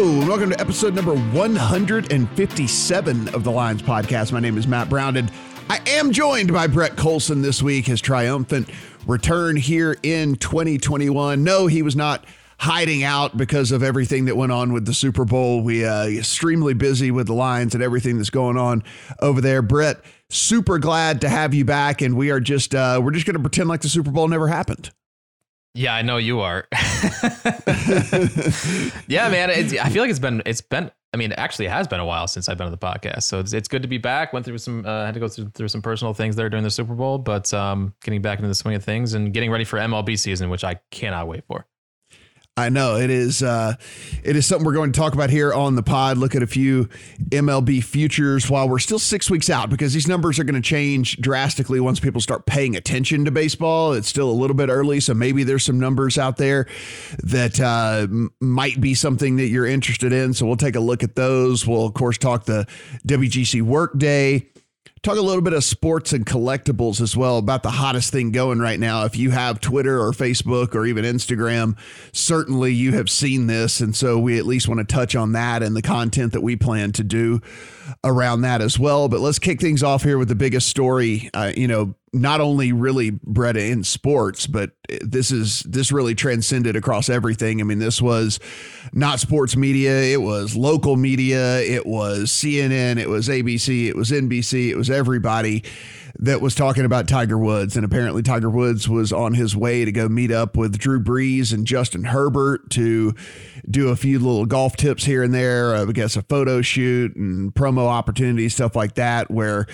Hello, and welcome to episode number 157 of the Lions podcast. My name is Matt Brown, and I am joined by Brett Colson this week, his triumphant return here in 2021. No, he was not hiding out because of everything that went on with the Super Bowl. We uh extremely busy with the Lions and everything that's going on over there. Brett, super glad to have you back, and we are just uh we're just gonna pretend like the Super Bowl never happened. Yeah, I know you are. yeah, man. I feel like it's been it's been. I mean, actually, it has been a while since I've been on the podcast, so it's, it's good to be back. Went through some, uh, had to go through, through some personal things there during the Super Bowl, but um, getting back into the swing of things and getting ready for MLB season, which I cannot wait for. I know it is. Uh, it is something we're going to talk about here on the pod. Look at a few MLB futures while we're still six weeks out because these numbers are going to change drastically once people start paying attention to baseball. It's still a little bit early, so maybe there's some numbers out there that uh, might be something that you're interested in. So we'll take a look at those. We'll of course talk the WGC Workday talk a little bit of sports and collectibles as well about the hottest thing going right now. If you have Twitter or Facebook or even Instagram, certainly you have seen this. And so we at least want to touch on that and the content that we plan to do around that as well. But let's kick things off here with the biggest story. Uh, you know, not only really bred in sports, but this is this really transcended across everything. I mean, this was not sports media; it was local media, it was CNN, it was ABC, it was NBC, it was everybody that was talking about Tiger Woods. And apparently, Tiger Woods was on his way to go meet up with Drew Brees and Justin Herbert to do a few little golf tips here and there. Uh, I guess a photo shoot and promo opportunities, stuff like that. Where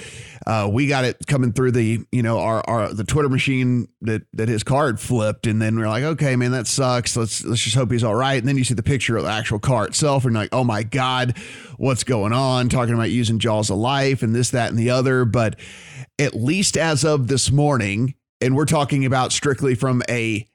uh, we got it coming through the you know our, our the Twitter machine that that his card flipped, and then we're like, okay, man, that sucks. Let's let's just hope he's all right. And then you see the picture of the actual car itself, and like, oh my god, what's going on? Talking about using Jaws of Life and this, that, and the other, but at least as of this morning, and we're talking about strictly from a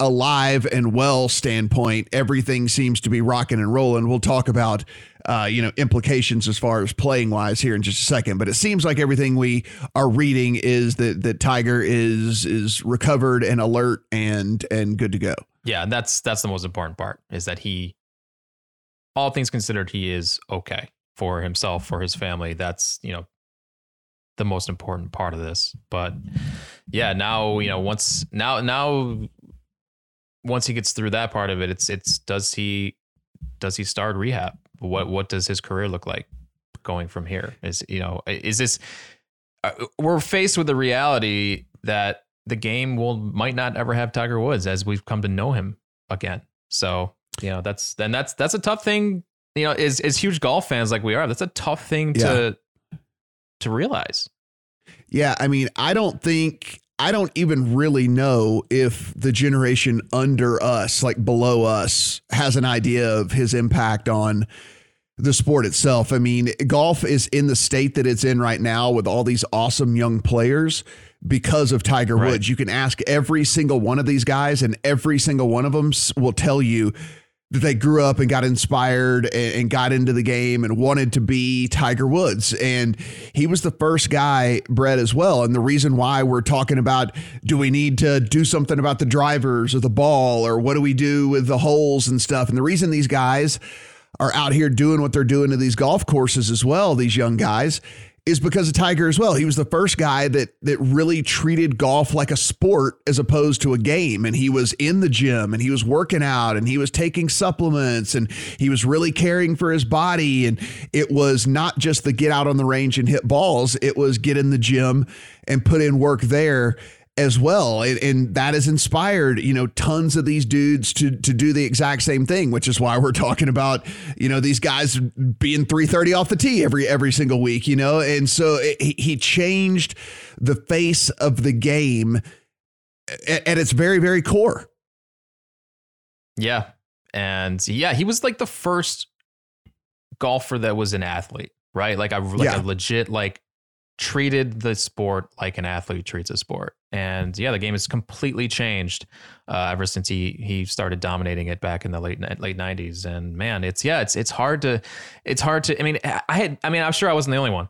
alive and well standpoint, everything seems to be rocking and rolling. We'll talk about uh, you know implications as far as playing wise here in just a second, but it seems like everything we are reading is that that Tiger is is recovered and alert and and good to go. Yeah, that's that's the most important part is that he, all things considered, he is okay for himself, for his family. That's you know the most important part of this. But yeah, now you know once now now once he gets through that part of it, it's it's does he does he start rehab? What what does his career look like going from here? Is you know is this uh, we're faced with the reality that the game will might not ever have Tiger Woods as we've come to know him again. So you know that's then that's that's a tough thing. You know, as as huge golf fans like we are, that's a tough thing to to realize. Yeah, I mean, I don't think I don't even really know if the generation under us, like below us, has an idea of his impact on the sport itself. I mean, golf is in the state that it's in right now with all these awesome young players because of Tiger right. Woods. You can ask every single one of these guys, and every single one of them will tell you that they grew up and got inspired and, and, got into the game and wanted to be Tiger Woods. And he was the first guy, Brett, as well. And the reason why we're talking about do we need to do something about the drivers or the ball or what do we do with the holes and stuff? And the reason these guys are out here doing what they're doing to these golf courses as well, these young guys, is because of Tiger as well. He was the first guy that that really treated golf like a sport as opposed to a game. And he was in the gym and he was working out and he was taking supplements and he was really caring for his body. And it was not just the get out on the range and hit balls, it was get in the gym and put in work there as well. And, and, that has inspired, you know, tons of these dudes to to do the exact same thing, which is why we're talking about, you know, these guys being 330 off the tee every every single week, you know. And so it, he changed the face of the game at, at its very very core. Yeah. And yeah, he was like the first golfer that was an athlete, right? Like I like yeah. a legit like treated the sport like an athlete treats a sport. And yeah, the game has completely changed uh, ever since he he started dominating it back in the late late nineties. And man, it's yeah, it's it's hard to it's hard to. I mean, I had I mean, I'm sure I wasn't the only one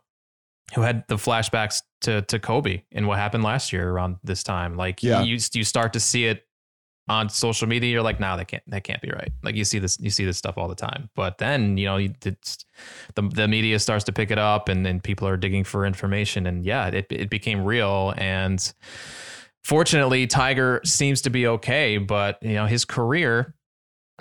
who had the flashbacks to to Kobe and what happened last year around this time. Like yeah. you you start to see it on social media, you're like, nah, that can't that can't be right. Like you see this you see this stuff all the time. But then you know it's, the the media starts to pick it up, and then people are digging for information, and yeah, it it became real. And fortunately, Tiger seems to be okay, but you know his career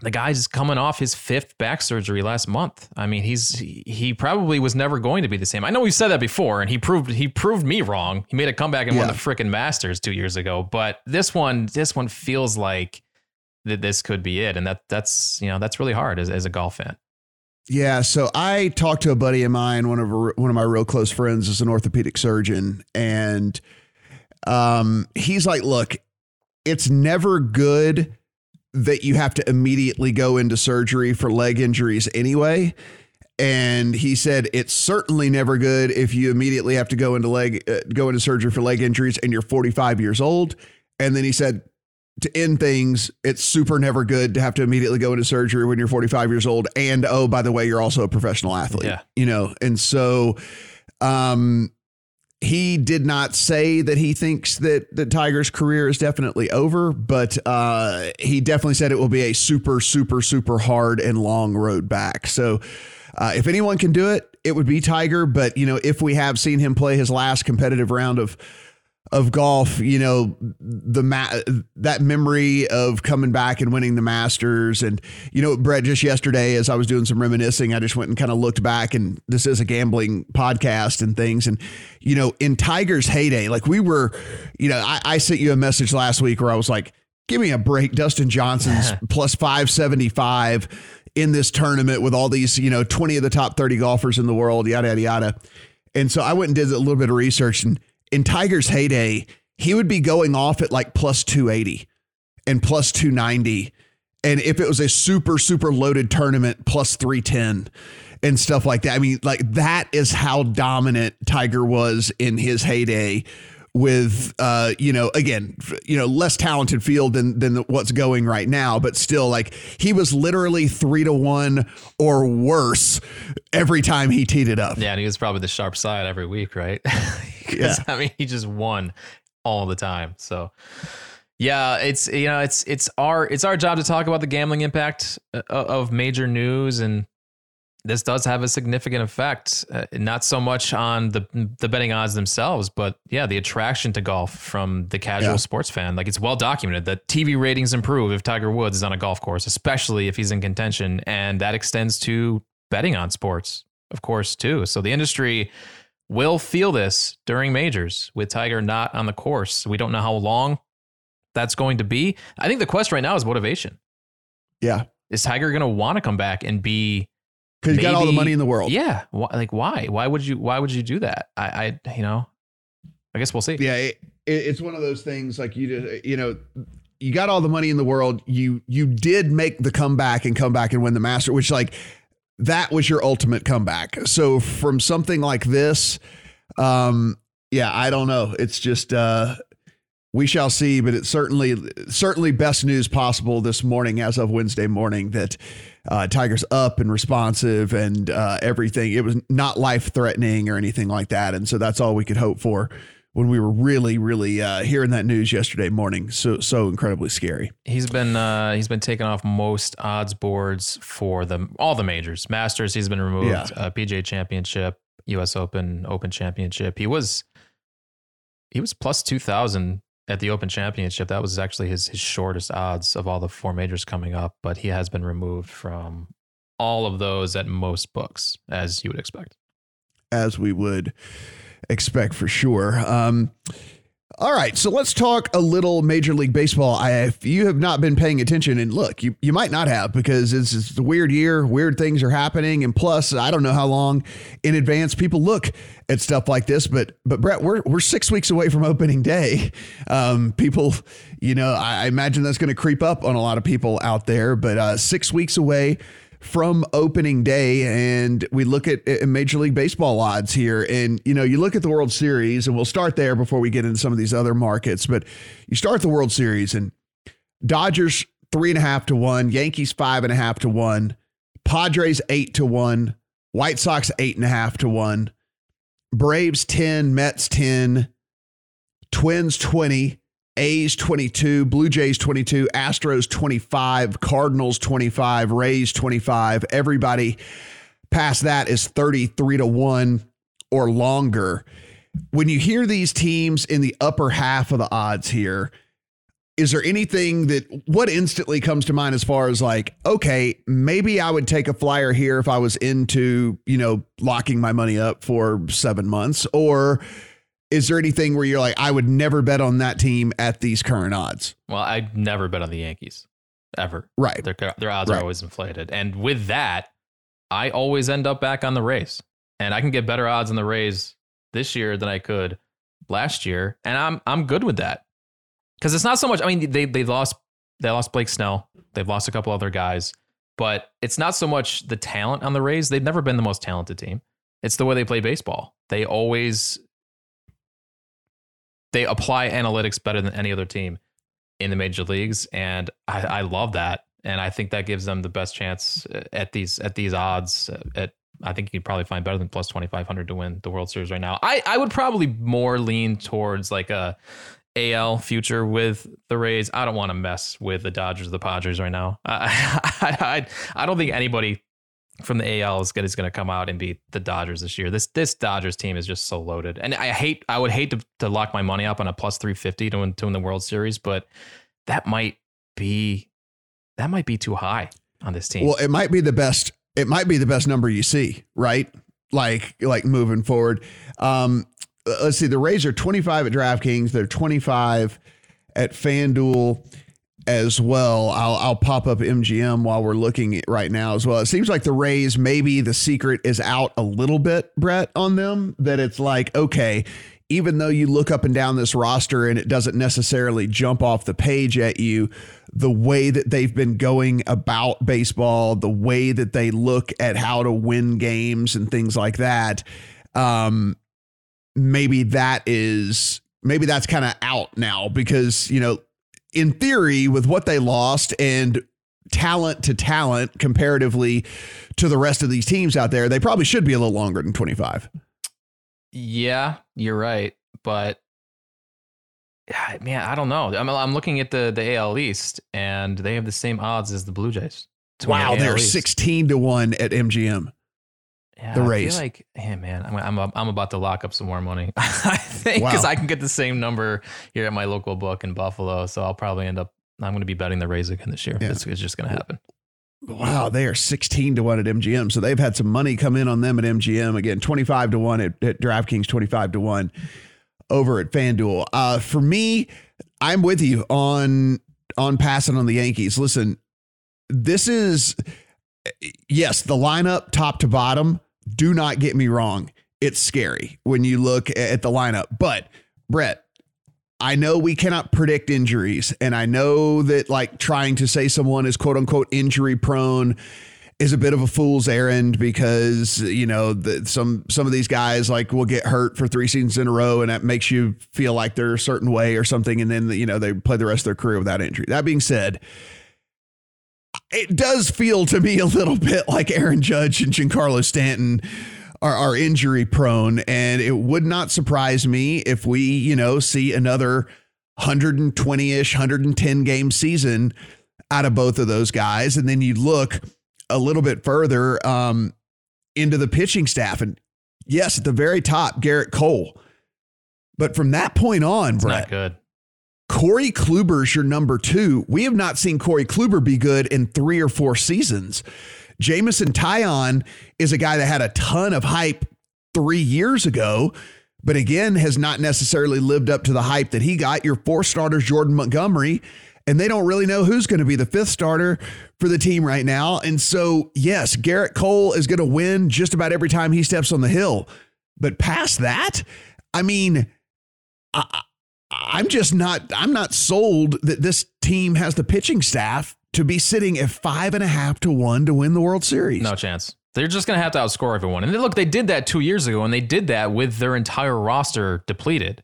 the guy's coming off his fifth back surgery last month. I mean, he's he probably was never going to be the same. I know we said that before, and he proved he proved me wrong. He made a comeback and yeah. won the freaking Masters two years ago. But this one, this one feels like that this could be it, and that that's you know that's really hard as, as a golf fan. Yeah, so I talked to a buddy of mine, one of one of my real close friends is an orthopedic surgeon, and um, he's like, "Look, it's never good." That you have to immediately go into surgery for leg injuries anyway. And he said it's certainly never good if you immediately have to go into leg uh, go into surgery for leg injuries and you're 45 years old. And then he said to end things, it's super never good to have to immediately go into surgery when you're 45 years old. And oh, by the way, you're also a professional athlete. Yeah. You know, and so um he did not say that he thinks that the Tiger's career is definitely over, but uh, he definitely said it will be a super, super, super hard and long road back. So, uh, if anyone can do it, it would be Tiger. But you know, if we have seen him play his last competitive round of of golf, you know, the ma- that memory of coming back and winning the Masters. And, you know, Brett, just yesterday, as I was doing some reminiscing, I just went and kind of looked back, and this is a gambling podcast and things. And, you know, in Tiger's heyday, like we were, you know, I, I sent you a message last week where I was like, give me a break. Dustin Johnson's plus 575 in this tournament with all these, you know, 20 of the top 30 golfers in the world, yada, yada, yada. And so I went and did a little bit of research and, in Tiger's heyday, he would be going off at like plus 280 and plus 290. And if it was a super, super loaded tournament, plus 310 and stuff like that. I mean, like that is how dominant Tiger was in his heyday with uh you know again you know less talented field than than what's going right now but still like he was literally 3 to 1 or worse every time he teed it up. Yeah and he was probably the sharp side every week right? Yeah. I mean he just won all the time so. Yeah, it's you know it's it's our it's our job to talk about the gambling impact uh, of major news and this does have a significant effect, uh, not so much on the the betting odds themselves, but yeah, the attraction to golf from the casual yeah. sports fan. Like it's well documented that TV ratings improve if Tiger Woods is on a golf course, especially if he's in contention, and that extends to betting on sports, of course, too. So the industry will feel this during majors with Tiger not on the course. We don't know how long that's going to be. I think the question right now is motivation. Yeah. Is Tiger going to want to come back and be because you got all the money in the world. Yeah, like why? Why would you? Why would you do that? I, I you know, I guess we'll see. Yeah, it, it's one of those things. Like you, just, you know, you got all the money in the world. You you did make the comeback and come back and win the master, which like that was your ultimate comeback. So from something like this, um, yeah, I don't know. It's just uh, we shall see, but it's certainly certainly best news possible this morning as of Wednesday morning that uh, Tiger's up and responsive and uh, everything. It was not life threatening or anything like that, and so that's all we could hope for when we were really, really uh, hearing that news yesterday morning. So so incredibly scary. He's been uh, he's been taken off most odds boards for the all the majors, Masters. He's been removed. Yeah. Uh, PGA Championship, U.S. Open, Open Championship. He was he was plus two thousand at the Open Championship, that was actually his his shortest odds of all the four majors coming up, but he has been removed from all of those at most books, as you would expect. As we would expect for sure. Um, all right, so let's talk a little Major League Baseball. I, if you have not been paying attention, and look, you, you might not have because it's, it's a weird year, weird things are happening, and plus, I don't know how long in advance people look at stuff like this. But but Brett, we're we're six weeks away from opening day. Um, people, you know, I, I imagine that's going to creep up on a lot of people out there. But uh, six weeks away from opening day and we look at, Major League Baseball odds here. And, you know, you look at the World Series, and we'll start there before we get into some of these other markets. But you start the World Series, and Dodgers three and a half to one, Yankees five and a half to one, Padres eight to one, White Sox eight and a half to one, Braves 10, Mets 10, Twins 20, A's 22, Blue Jays 22, Astros 25, Cardinals 25, Rays 25. Everybody past that is 33 to 1 or longer. When you hear these teams in the upper half of the odds here, is there anything that what instantly comes to mind as far as like okay maybe i would take a flyer here if i was into you know locking my money up for seven months or is there anything where you're like i would never bet on that team at these current odds Well, I'd never bet on the Yankees ever. right Their their odds Right. are always inflated, and with that, I always end up back on the Rays, and I can get better odds on the Rays this year than I could last year, and I'm I'm good with that because it's not so much. I mean, they they lost they lost Blake Snell, they've lost a couple other guys, but it's not so much the talent on the Rays. They've never been the most talented team. It's the way they play baseball. They always they apply analytics better than any other team in the major leagues, and I, I love that. And I think that gives them the best chance uh, at these at these odds. Uh, at I think you could probably find better than plus twenty five hundred to win the World Series right now. I I would probably more lean towards like a AL future with the Rays. I don't want to mess with the Dodgers, or the Padres right now. I, I, I don't think anybody from the AL is going to come out and beat the Dodgers this year. This this Dodgers team is just so loaded, and I hate I would hate to, to lock my money up on a plus three fifty to win to win the World Series, but that might be that might be too high on this team. well it might be the best it might be the best number you see right? Like like moving forward. Um let's see the rays are 25 at draftkings. They're 25 at fanduel as well. I'll i'll pop up mgm while we're looking right now as well. It seems like the rays maybe the secret is out a little bit brett on them that it's like okay even though you look up and down this roster and it doesn't necessarily jump off the page at you, the way that they've been going about baseball, the way that they look at how to win games and things like that, um, maybe that is maybe that's kind of out now because you know, in theory, with what they lost and talent to talent comparatively to the rest of these teams out there, they probably should be a little longer than twenty five. Yeah, you're right, but man, I don't know. I'm I'm looking at the the AL East, and they have the same odds as the Blue Jays. Wow, they're 16 to 1 at MGM. Yeah, the I Rays. feel like, yeah, man, I'm I'm I'm about to lock up some more money. I think because Wow. I can get the same number here at my local book in Buffalo, so I'll probably end up. I'm going to be betting the Rays again this year. Yeah. It's, it's just going to happen. Wow, they are 16 to 1 at MGM. So they've had some money come in on them at MGM. Again, 25 to 1 at, at DraftKings, 25 to 1 over at FanDuel. Uh, for me, I'm with you on on passing on the Yankees. Listen, this is yes, the lineup top to bottom, do not get me wrong. It's scary when you look at the lineup. But Brett, I know we cannot predict injuries, and I know that like trying to say someone is quote unquote injury prone is a bit of a fool's errand because you know the, some some of these guys like will get hurt for three seasons in a row, and that makes you feel like they're a certain way or something, and then you know they play the rest of their career without injury. That being said. It does feel to me a little bit like Aaron Judge and Giancarlo Stanton are, are injury prone. And it would not surprise me if we, you know, see another 120 ish, 110 game season out of both of those guys. And then you look a little bit further um, into the pitching staff. And yes, at the very top, Gerrit Cole. But from that point on, It's Brett, not good. Corey Kluber's your number two. We have not seen Corey Kluber be good in three or four seasons. Jameson Taillon is a guy that had a ton of hype three years ago, but again, has not necessarily lived up to the hype that he got. Your four starters, Jordan Montgomery, and they don't really know who's going to be the fifth starter for the team right now. And so, yes, Gerrit Cole is going to win just about every time he steps on the hill. But past that, I mean, I, I'm just not I'm not sold that this team has the pitching staff to be sitting at five and a half to one to win the World Series. No chance. They're just going to have to outscore everyone. And look, they did that two years ago, and they did that with their entire roster depleted,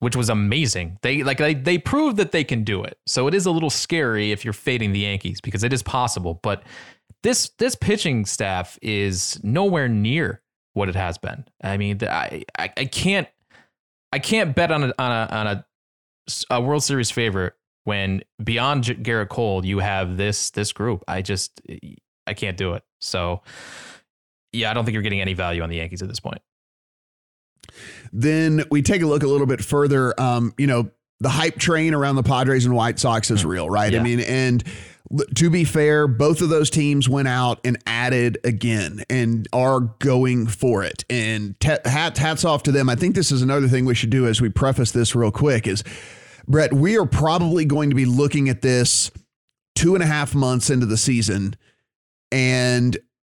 which was amazing. They like they they proved that they can do it. So it is a little scary if you're fading the Yankees because it is possible. But this this pitching staff is nowhere near what it has been. I mean, I I, I can't I can't bet on a on a on a a World Series favorite when beyond Gerrit Cole you have this this group. I just I can't do it. So yeah, I don't think you're getting any value on the Yankees at this point. Then we take a look a little bit further. Um, you know, the hype train around the Padres and White Sox is hmm. real, right? Yeah. I mean, and to be fair, both of those teams went out and added again and are going for it. And t- hats off to them. I think this is another thing we should do as we preface this real quick is Brett, we are probably going to be looking at this two and a half months into the season. And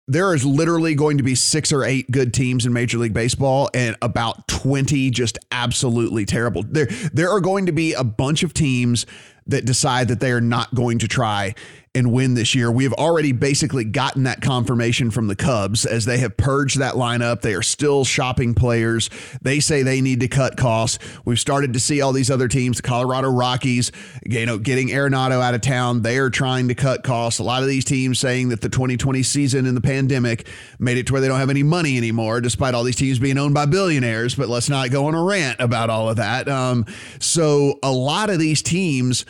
there is literally going to be six or eight good teams in Major League Baseball and about 20 just absolutely terrible. There, there are going to be a bunch of teams that decide that they are not going to try and win this year. We have already basically gotten that confirmation from the Cubs as they have purged that lineup. They are still shopping players. They say they need to cut costs. We've started to see all these other teams, the Colorado Rockies, you know, getting Arenado out of town. They are trying to cut costs. A lot of these teams saying that the 2020 season and the pandemic made it to where they don't have any money anymore, despite all these teams being owned by billionaires. But let's not go on a rant about all of that. Um, so a lot of these teams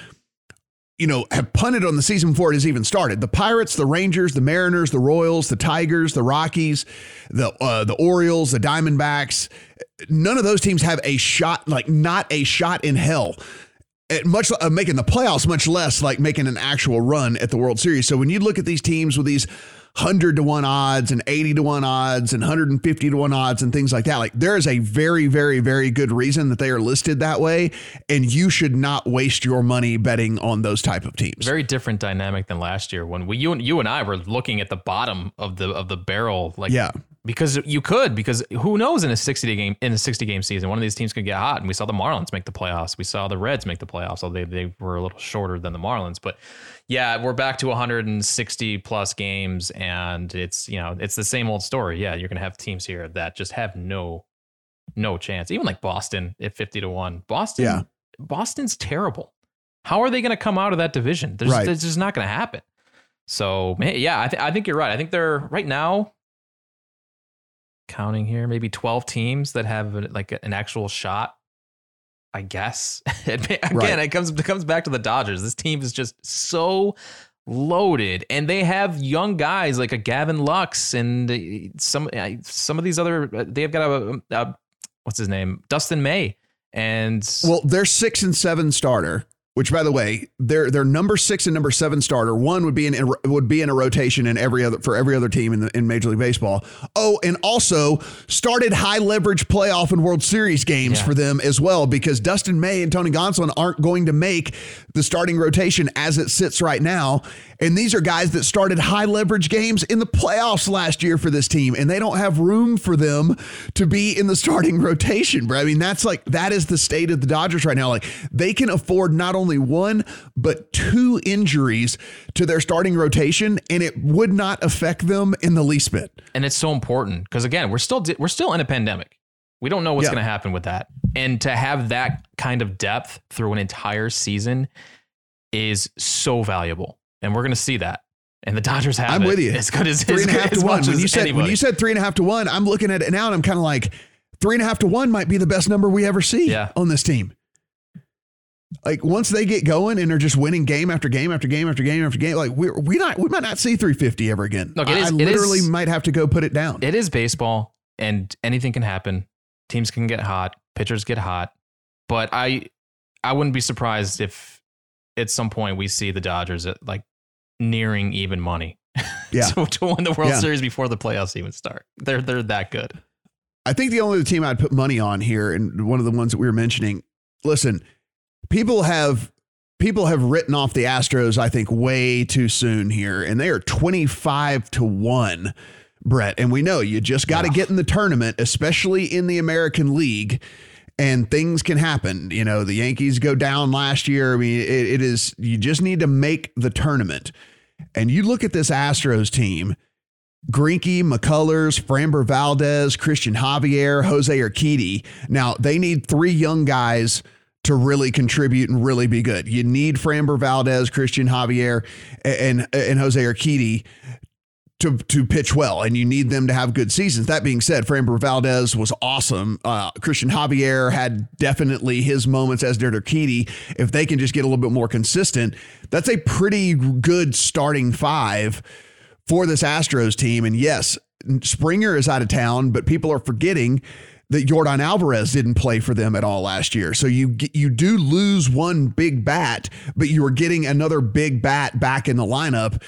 you know, have punted on the season before it has even started. The Pirates, the Rangers, the Mariners, the Royals, the Tigers, the Rockies, the uh, the Orioles, the Diamondbacks. None of those teams have a shot, like not a shot in hell. At much uh, making the playoffs, much less like making an actual run at the World Series. So when you look at these teams with these 100 to 1 odds and 80 to 1 odds and 150 to 1 odds and things like that. Like there is a very, very, very good reason that they are listed that way. And you should not waste your money betting on those type of teams. Very different dynamic than last year when we, you, and, you and I were looking at the bottom of the, of the barrel. Like, yeah because you could because who knows in a 60 game in a 60 game season one of these teams could get hot. And we saw the Marlins make the playoffs. We saw the Reds make the playoffs although they, they were a little shorter than the Marlins. But yeah we're back to 160 plus games and it's you know it's the same old story. Yeah you're gonna have teams here that just have no no chance. Even like Boston at 50 to 1 Boston yeah. Boston's terrible. How are they gonna come out of that division? There's, right. it's just not gonna happen. So yeah I, th- I think you're right. I think they're right now counting here, maybe 12 teams that have like an actual shot. I guess. Again, right. it comes it comes back to the Dodgers. This team is just so loaded, and they have young guys like a Gavin Lux and uh, some uh, some of these other. Uh, they've got a, a what's his name, Dustin May, and well, they're six and seven starter which by the way, their their number six and number seven starter, one would be in would be in a rotation in every other for every other team in the, in Major League Baseball. Oh, and also started high leverage playoff and World Series games yeah. for them as well because Dustin May and Tony Gonsolin aren't going to make the starting rotation as it sits right now. And these are guys that started high leverage games in the playoffs last year for this team, and they don't have room for them to be in the starting rotation, bro. I mean, that's like that is the state of the Dodgers right now. Like they can afford not only one but two injuries to their starting rotation, and it would not affect them in the least bit. And it's so important because again, we're still we're still in a pandemic. We don't know what's yeah. going to happen with that. And to have that kind of depth through an entire season is so valuable and we're going to see that. And the Dodgers have. I'm it. with you. As good as three and a half to one. When you said anybody. when you said three and a half to one, I'm looking at it now and I'm kind of like three and a half to one might be the best number we ever see yeah. on this team. Like once they get going and they're just winning game after game after game after game after game, like we we not we might not see 350 ever again. Look, it is, I literally might have to go put it down. It is baseball, and anything can happen. Teams can get hot, pitchers get hot, but I I wouldn't be surprised if at some point we see the Dodgers at like nearing even money. Yeah. to, to win the World yeah. Series before the playoffs even start. They're they're that good. I think the only team I'd put money on here, and one of the ones that we were mentioning, listen, people have people have written off the Astros, I think, way too soon here, and they are 25 to 1, Brett. And we know you just got to get in the tournament, especially in the American League and things can happen. You know, the Yankees go down last year. I mean, it, it is, you just need to make the tournament. And you look at this Astros team Greinke, McCullers, Framber Valdez, Christian Javier, Jose Urquidy. Now, they need three young guys to really contribute and really be good. You need Framber Valdez, Christian Javier, and, and Jose Urquidy to to pitch well, and you need them to have good seasons. That being said, Framber Valdez was awesome. Uh, Christian Javier had definitely his moments, as did Urquidy. If they can just get a little bit more consistent, that's a pretty good starting five for this Astros team. And yes, Springer is out of town, but people are forgetting that Yordan Alvarez didn't play for them at all last year. So you you do lose one big bat, but you are getting another big bat back in the lineup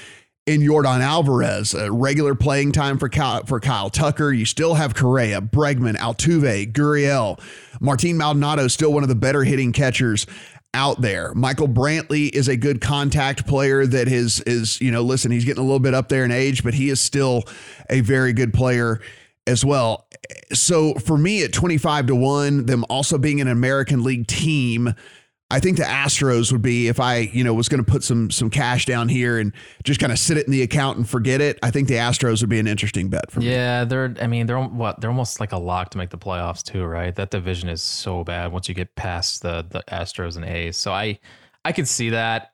in Yordan Alvarez, regular playing time for Kyle, for Kyle Tucker. You still have Correa, Bregman, Altuve, Gurriel, Martin Maldonado, is still one of the better hitting catchers out there. Michael Brantley is a good contact player that is is you know listen he's getting a little bit up there in age but he is still a very good player as well. So for me at 25 to 1 them also being an American League team I think the Astros would be if I, you know, was going to put some some cash down here and just kind of sit it in the account and forget it. I think the Astros would be an interesting bet for me. Yeah, they're. I mean, they're what they're almost like a lock to make the playoffs too, right? That division is so bad once you get past the the Astros and A's. So I I could see that.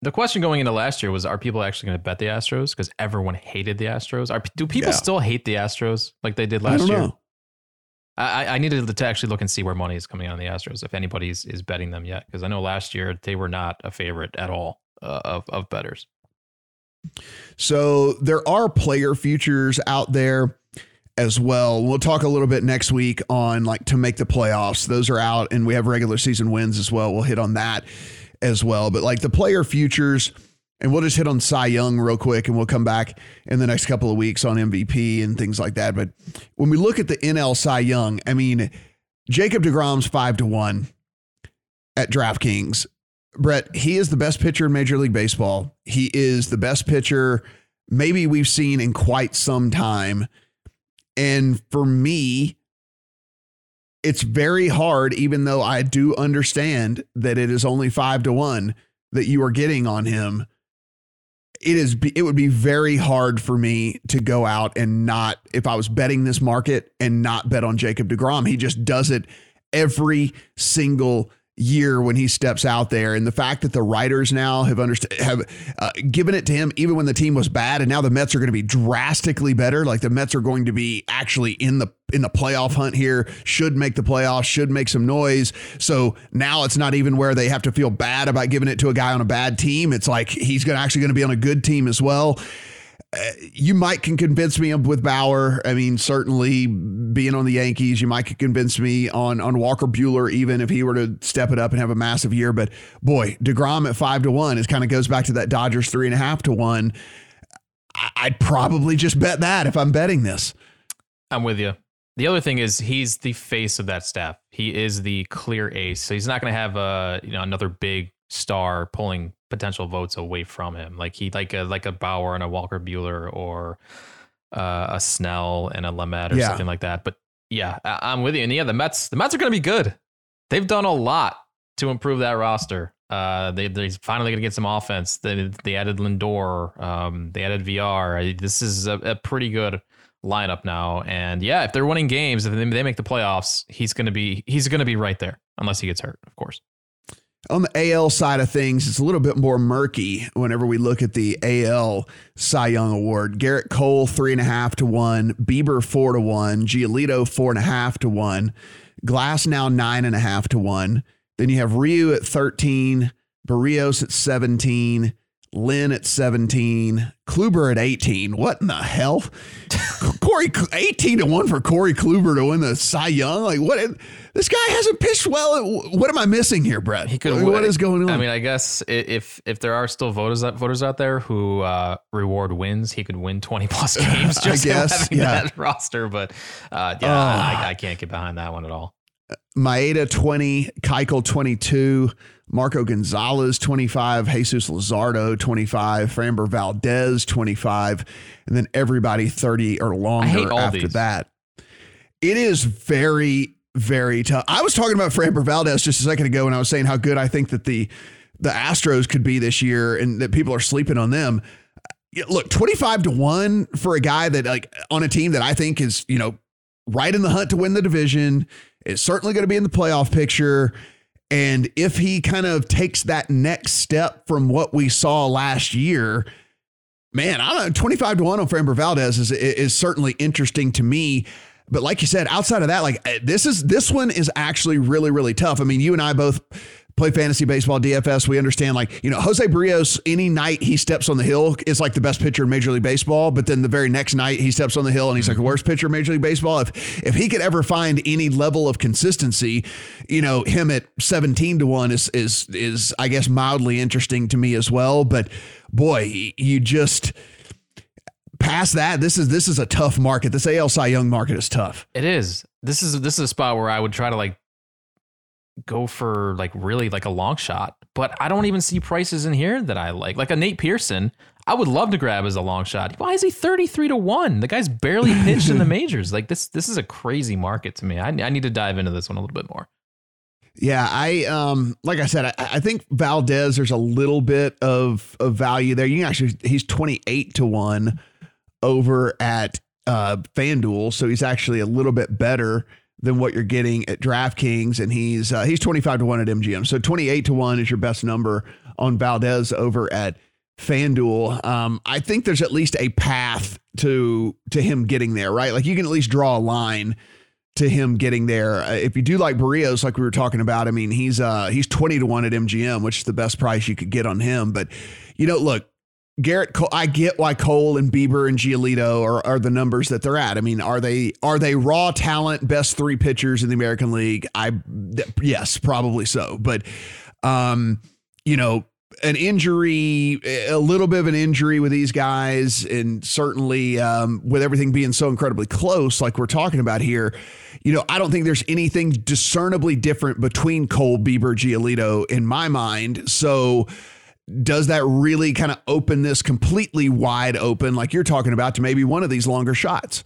The question going into last year was: Are people actually going to bet the Astros? Because everyone hated the Astros. Are do people yeah. still hate the Astros like they did last year? Know. I, I needed to actually look and see where money is coming out on the Astros, if anybody's is betting them yet, because I know last year they were not a favorite at all uh, of of betters. So there are player futures out there as well. We'll talk a little bit next week on like to make the playoffs. Those are out, and we have regular season wins as well. We'll hit on that as well. But like the player futures and we'll just hit on Cy Young real quick and we'll come back in the next couple of weeks on MVP and things like that. But when we look at the NL Cy Young, I mean, Jacob DeGrom's five to one at DraftKings. Brett, he is the best pitcher in Major League Baseball. He is the best pitcher maybe we've seen in quite some time. And for me, it's very hard, even though I do understand that it is only five to one that you are getting on him it is it would be very hard for me to go out and not if I was betting this market and not bet on Jacob DeGrom. He just does it every single year when he steps out there. And the fact that the writers now have understood have uh, given it to him even when the team was bad and now the Mets are going to be drastically better like the Mets are going to be actually in the in the playoff hunt here should make the playoffs should make some noise. So now it's not even where they have to feel bad about giving it to a guy on a bad team. It's like he's going actually going to be on a good team as well Uh, you might can convince me with Bauer. I mean, certainly being on the Yankees, you might convince me on on Walker Buehler, even if he were to step it up and have a massive year. But boy, Degrom at five to one, it kind of goes back to that Dodgers three and a half to one. I'd probably just bet that if I'm betting this. I'm with you. The other thing is he's the face of that staff. He is the clear ace. So he's not going to have a you know another big star pulling potential votes away from him. Like he like a like a Bauer and a Walker Buehler or uh, a Snell and a Lamet or yeah. something like that. But yeah, I, am with you. And yeah, the Mets the Mets are going to be good. They've done a lot to improve that roster. Uh, they they're finally going to get some offense. They they added Lindor. Um, they added VR. This is a, a pretty good lineup now. And yeah, if they're winning games, if they, they make the playoffs, he's going to be he's going to be right there, unless he gets hurt, of course. On the AL side of things, it's a little bit more murky whenever we look at the AL Cy Young Award. Gerrit Cole, three and a half to one. Bieber, four to one. Giolito, four and a half to one. Glasnow nine and a half to one. Then you have Ryu at 13, Berrios at 17, Lynn at 17, Kluber at 18. What in the hell? Corey 18 to 1 for Corey Kluber to win the Cy Young. Like what this guy hasn't pitched well. What am I missing here, Brett? He could what is going on? I mean, I guess if if there are still voters voters out there who uh, reward wins, he could win 20 plus games just I guess, having yeah. that roster, but uh, yeah, uh, I, I can't get behind that one at all. Maeda 20, Keuchel 22, Marco Gonzalez 25, Jesus Luzardo 25, Framber Valdez 25, and then everybody 30 or longer after these. that. It is very, very tough. I was talking about Framber Valdez just a second ago, and I was saying how good I think that the the Astros could be this year, and that people are sleeping on them. Look, 25 to 1 for a guy that like on a team that I think is, you know, right in the hunt to win the division is certainly going to be in the playoff picture. And if he kind of takes that next step from what we saw last year, man, I don't know. 25 to 1 on Framber Valdez is, is certainly interesting to me. But like you said, outside of that, like eh, this is this one is actually really, really tough. I mean, you and I both play fantasy baseball, DFS. We understand, like, you know, Jose Berrios, any night he steps on the hill is like the best pitcher in Major League Baseball. But then the very next night he steps on the hill and he's like the worst pitcher in Major League Baseball. If if he could ever find any level of consistency, you know, him at 17 to 1 is is is I guess mildly interesting to me as well. But boy, you just past that, this is this is a tough market. This AL Cy Young market is tough. It is. This is this is a spot where I would try to like go for like really like a long shot, but I don't even see prices in here that I like. Like a Nate Pearson, I would love to grab as a long shot. Why is he 33 to 1? The guy's barely pitched in the majors. Like this this is a crazy market to me. I, I need to dive into this one a little bit more. Yeah, I um like I said, I, I think Valdez there's a little bit of of value there. You can actually he's 28 to 1 over at uh, FanDuel, so he's actually a little bit better than what you're getting at DraftKings, and he's uh, he's 25 to one at MGM. So 28 to one is your best number on Valdez over at FanDuel. Um, I think there's at least a path to to him getting there, right? Like you can at least draw a line to him getting there. Uh, if you do like Berrios, like we were talking about, I mean, he's uh he's 20 to 1 at MGM, which is the best price you could get on him. But you know, look, Gerrit Cole, I get why Cole and Bieber and Giolito are, are the numbers that they're at. I mean, are they are they raw talent, best three pitchers in the American League? I yes, probably so. But um, you know, an injury, a little bit of an injury with these guys, and certainly um, with everything being so incredibly close, like we're talking about here, you know, I don't think there's anything discernibly different between Cole, Bieber, Giolito in my mind. So does that really kind of open this completely wide open, like you're talking about, to maybe one of these longer shots?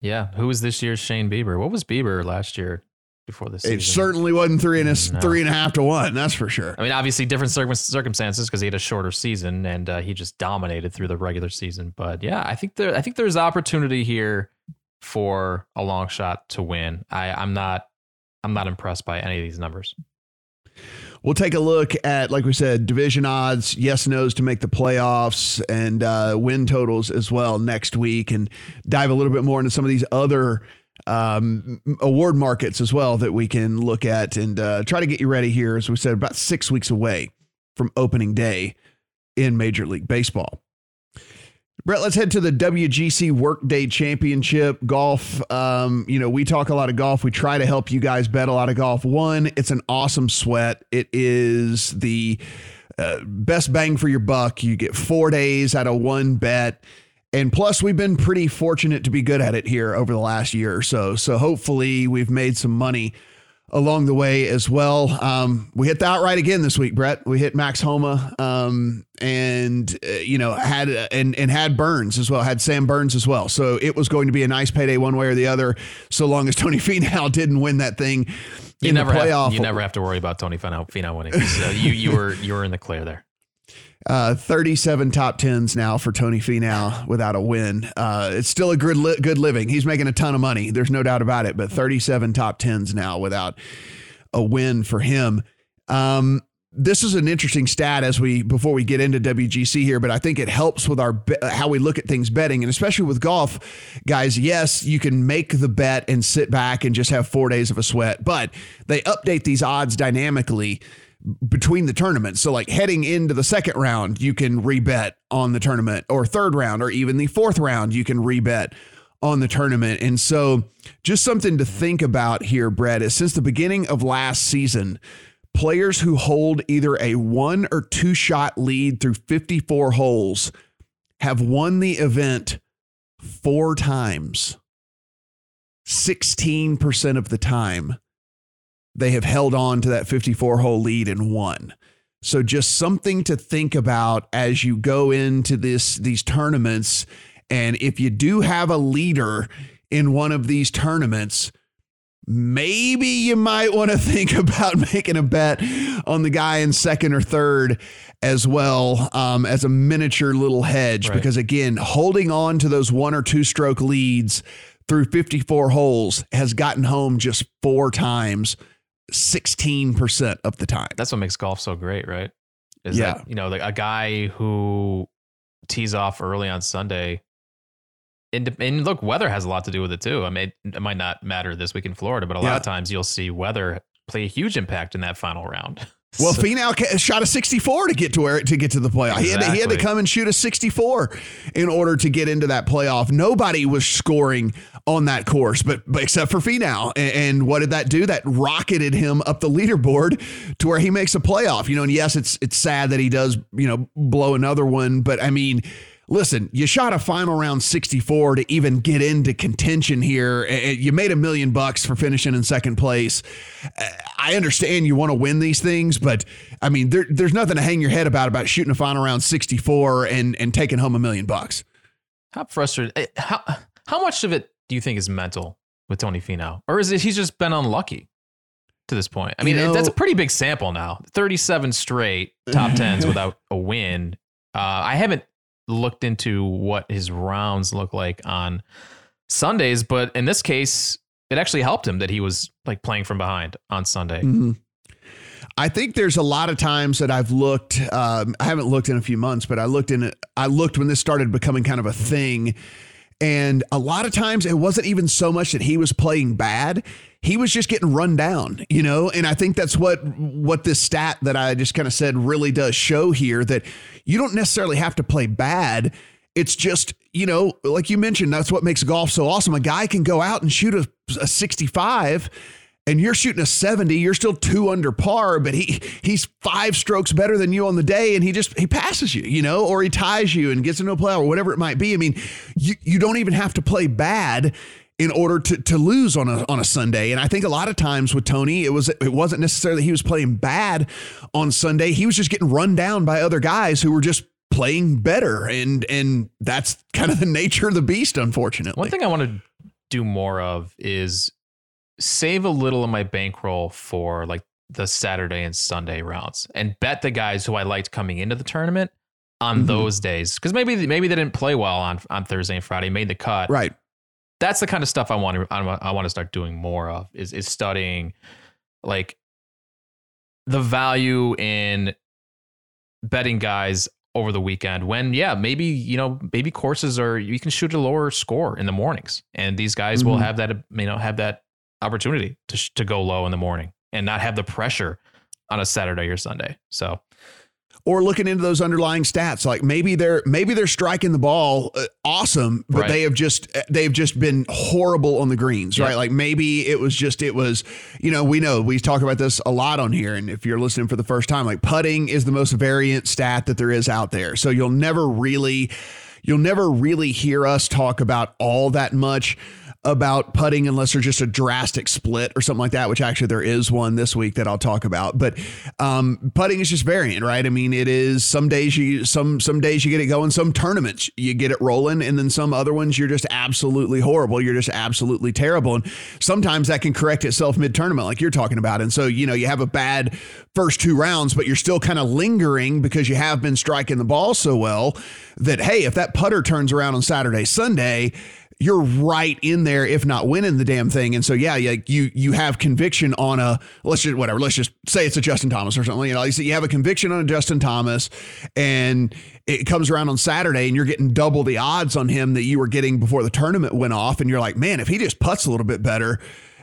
Yeah. Who was this year's Shane Bieber? What was Bieber last year before this? It certainly wasn't three and a, no. three and a half to one. That's for sure. I mean, obviously different circumstances because he had a shorter season and uh, he just dominated through the regular season. But yeah, I think there, I think there's opportunity here for a long shot to win. I, I'm not, I'm not impressed by any of these numbers. We'll take a look at, like we said, division odds, yes, nos to make the playoffs, and uh, win totals as well next week, and dive a little bit more into some of these other um, award markets as well that we can look at and uh, try to get you ready here. As we said, about six weeks away from opening day in Major League Baseball. Brett, let's head to the WGC Workday Championship golf. Um, you know, we talk a lot of golf. We try to help you guys bet a lot of golf. One, it's an awesome sweat. It is the uh, best bang for your buck. You get four days out of one bet. And plus, we've been pretty fortunate to be good at it here over the last year or so. So hopefully, we've made some money along the way as well. Um, we hit the outright again this week, Brett. We hit Max Homa, um, and uh, you know had uh, and and had Burns as well, had Sam Burns as well. So it was going to be a nice payday one way or the other, so long as Tony Finau didn't win that thing you in never the playoff. Have, you never have to worry about Tony Finau, Finau winning. So you you were you were in the clear there. Uh, 37 top tens now for Tony Finau without a win. Uh, it's still a good li- good living. He's making a ton of money. There's no doubt about it. But 37 top tens now without a win for him. Um, this is an interesting stat as we before we get into WGC here, but I think it helps with our how we look at things betting, and especially with golf, guys. Yes, you can make the bet and sit back and just have four days of a sweat, but they update these odds dynamically between the tournaments. So, like heading into the second round, you can rebet on the tournament, or third round, or even the fourth round, you can rebet on the tournament. And so, just something to think about here, Brett, is since the beginning of last season, players who hold either a one or two shot lead through 54 holes have won the event four times. 16% of the time they have held on to that 54 hole lead and won. So just something to think about as you go into this these tournaments and if you do have a leader in one of these tournaments, maybe you might want to think about making a bet on the guy in second or third as well um, as a miniature little hedge right. because again holding on to those one or two stroke leads through 54 holes has gotten home just four times 16% of the time. That's what makes golf so great, right? Is yeah. That, you know, like a guy who tees off early on Sunday. And, and look, weather has a lot to do with it too. I mean, it, it might not matter this week in Florida, but a Yeah. lot of times you'll see weather play a huge impact in that final round. Well, So- Finau shot a 64 to get to where to get to the playoff. He, had to, he had to come and shoot a 64 in order to get into that playoff. Nobody was scoring on that course, but, but except for Finau. And, and what did that do? That rocketed him up the leaderboard to where he makes a playoff. You know, and yes, it's it's sad that he does you know blow another one, but I mean. Listen, you shot a final round 64 to even get into contention here. You made a million bucks for finishing in second place. I understand you want to win these things, but I mean, there, there's nothing to hang your head about about shooting a final round 64 and and taking home a million bucks. How frustrated? eh, How how much of it do you think is mental with Tony Finau, or is it he's just been unlucky to this point? I mean, You know- that's a pretty big sample now. Thirty-seven straight top tens without a win. Uh, I haven't looked into what his rounds look like on Sundays, but in this case, it actually helped him that he was like playing from behind on Sunday. Mhm. I think there's a lot of times that I've looked. Um, I haven't looked in a few months, but I looked in. I looked when this started becoming kind of a thing, and a lot of times it wasn't even so much that he was playing bad. He was just getting run down, you know. And I think that's what what this stat that I just kind of said really does show here that you don't necessarily have to play bad. It's just, you know, like you mentioned, that's what makes golf so awesome. A guy can go out and shoot a, a 65 and you're shooting a 70, you're still two under par, but he he's five strokes better than you on the day, and he just he passes you, you know, or he ties you and gets into a play or whatever it might be. I mean, you you don't even have to play bad in order to to lose on a on a Sunday. And I think a lot of times with Tony, it was it wasn't necessarily that he was playing bad on Sunday. He was just getting run down by other guys who were just playing better. And and that's kind of the nature of the beast, unfortunately. One thing I want to do more of is save a little of my bankroll for like the Saturday and Sunday rounds and bet the guys who I liked coming into the tournament on Mhm. those days because maybe maybe they didn't play well on on Thursday and Friday, made the cut. Right. That's the kind of stuff I want to I, want to start doing more of is is studying like the value in betting guys over the weekend when yeah maybe you know maybe courses are you can shoot a lower score in the mornings and these guys will Mhm. have that you know have that opportunity to sh- to go low in the morning and not have the pressure on a Saturday or Sunday so or looking into those underlying stats like maybe they're maybe they're striking the ball uh, awesome but Right. they have just they've just been horrible on the greens Yeah. right like maybe it was just it was you know we know we talk about this a lot on here and if you're listening for the first time like putting is the most variant stat that there is out there so you'll never really you'll never really hear us talk about all that much about putting unless there's just a drastic split or something like that, which actually there is one this week that I'll talk about. But um, putting is just variant, right? I mean, it is some days you some some days you get it going, some tournaments you get it rolling, and then some other ones you're just absolutely horrible. You're just absolutely terrible. And sometimes that can correct itself mid tournament, like you're talking about. And so, you know, you have a bad first two rounds, but you're still kind of lingering because you have been striking the ball so well that hey, if that putter turns around on Saturday, Sunday, you're right in there, if not winning the damn thing. And so, yeah, yeah, you you have conviction on a let's just whatever. Let's just say it's a Justin Thomas or something. You know, you have a conviction on a Justin Thomas, and it comes around on Saturday, and you're getting double the odds on him that you were getting before the tournament went off. And you're like, man, if he just puts a little bit better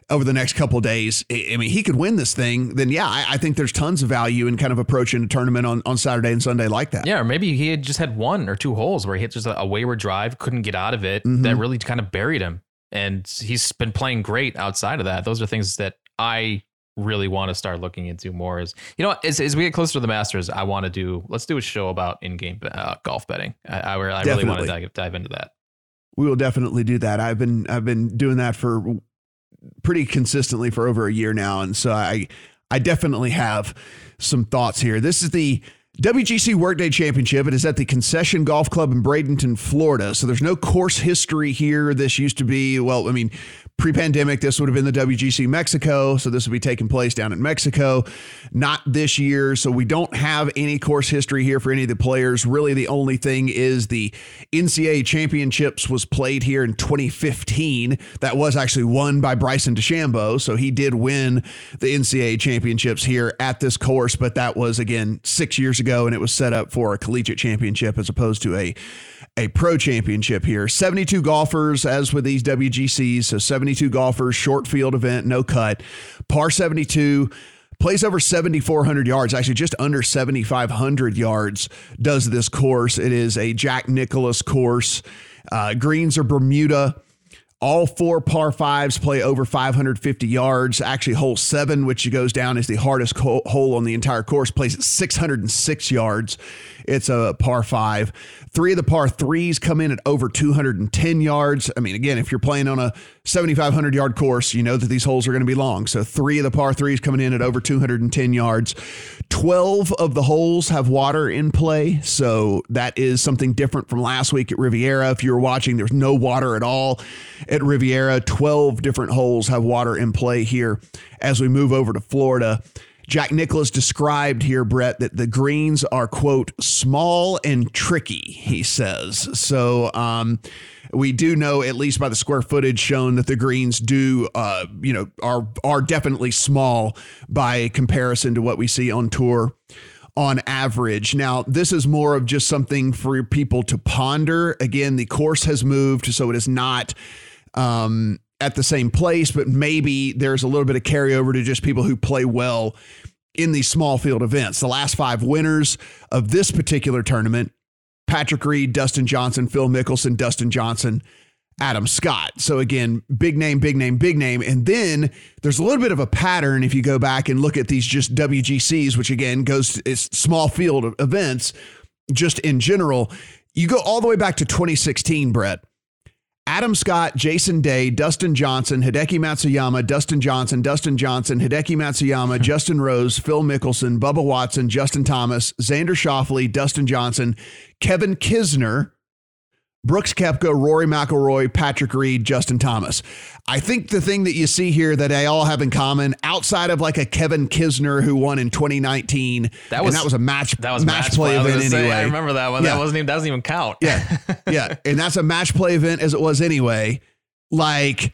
over the next couple of days, I mean, he could win this thing. Then, yeah, I, I think there's tons of value in kind of approaching a tournament on on Saturday and Sunday like that. yeah or maybe he had just had one or two holes where he hit just a, a wayward drive couldn't get out of it that really kind of buried him and he's been playing great outside of that those are things that I really want to start looking into more is you know as, as we get closer to the Masters I want to do let's do a show about in-game uh, golf betting I, I, I really want to dive, dive into that we will definitely do that. I've been I've been doing that for pretty consistently for over a year now, and so I I definitely have some thoughts here. This is the WGC Workday Championship. It is at the Concession Golf Club in Bradenton, Florida. So there's no course history here. This used to be well, I mean. Pre pandemic, this would have been the WGC Mexico. So this would be taking place down in Mexico, not this year. So we don't have any course history here for any of the players. Really, the only thing is the NCAA Championships was played here in 2015. That was actually won by Bryson DeChambeau. So he did win the NCAA Championships here at this course, but that was, again, six years ago, and it was set up for a collegiate championship as opposed to a a pro championship here. 72 golfers, as with these WGCs. So 72 golfers, short field event, no cut. Par 72 plays over 7,400 yards, actually just under 7,500 yards does this course. It is a Jack Nicklaus course. Uh, greens are Bermuda. All four par fives play over 550 yards. Actually, hole seven, which goes down is the hardest hole on the entire course, plays at 606 yards. It's a par five. Three of the par threes come in at over 210 yards. I mean, again, if you're playing on a 7,500 yard course, you know that these holes are going to be long. So three of the par threes coming in at over 210 yards. 12 of the holes have water in play. So that is something different from last week at Riviera. If you were watching, there's no water at all at Riviera. 12 different holes have water in play here as we move over to Florida. Jack Nicklaus described here, Brett, that the greens are, quote, small and tricky, he says. So, um, we do know, at least by the square footage shown, that the greens do, uh, you know, are are definitely small by comparison to what we see on tour on average. Now, this is more of just something for people to ponder. Again, the course has moved, so it is not um, at the same place, but maybe there's a little bit of carryover to just people who play well in these small field events. The last five winners of this particular tournament Patrick Reed, Dustin Johnson, Phil Mickelson, Dustin Johnson, Adam Scott. So again, big name, big name, big name. And then there's a little bit of a pattern if you go back and look at these just WGCs, which again goes to small field events just in general. You go all the way back to 2016, Brett. Adam Scott, Jason Day, Dustin Johnson, Hideki Matsuyama, Dustin Johnson, Dustin Johnson, Hideki Matsuyama, Justin Rose, Phil Mickelson, Bubba Watson, Justin Thomas, Xander Schauffele, Dustin Johnson, Kevin Kisner, Brooks Koepka, Rory McIlroy, Patrick Reed, Justin Thomas. I think the thing that you see here that they all have in common, outside of like a Kevin Kisner who won in 2019, that was that was a match that was match, match play, play event anyway. I remember that one. Yeah. That wasn't even that doesn't even count. yeah, yeah, and that's a match play event as it was anyway. Like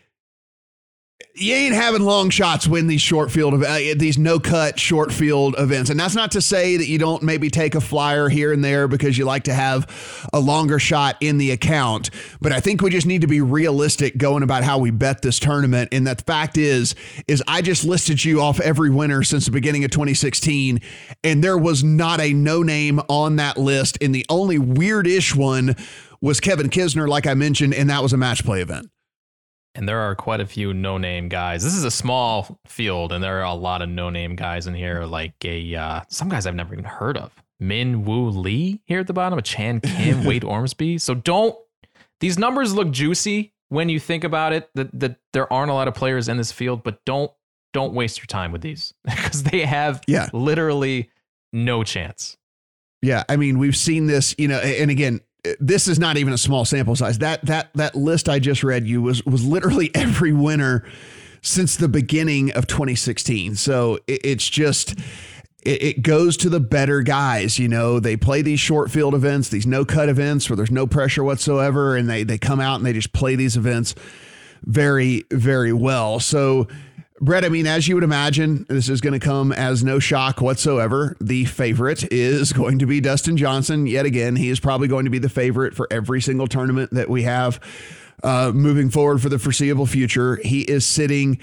you ain't having long shots win these short field of uh, these no cut short field events. And that's not to say that you don't maybe take a flyer here and there because you like to have a longer shot in the account. But i think we just need to be realistic going about how we bet this tournament. And that fact is is i just listed you off every winner since the beginning of 2016 and there was not a no name on that list. And the only weirdish one was kevin kisner like i mentioned and that was a match play event and there are quite a few no-name guys. This is a small field, and there are a lot of no-name guys in here, like a uh, some guys I've never even heard of. Min Woo Lee here at the bottom, a Chan Kim, Wade Ormsby. So don't these numbers look juicy when you think about it. That that there aren't a lot of players in this field, but don't don't waste your time with these because they have yeah. literally no chance. Yeah, I mean we've seen this, you know, and again, this is not even a small sample size. That that that list I just read you was was literally every winner since the beginning of 2016. So it, it's just it, goes to the better guys. You know, they play these short field events, these no cut events where there's no pressure whatsoever, and they they come out and they just play these events very very well. So Brett, I mean, as you would imagine, this is going to come as no shock whatsoever. The favorite is going to be Dustin Johnson. Yet again, he is probably going to be the favorite for every single tournament that we have uh, moving forward for the foreseeable future. He is sitting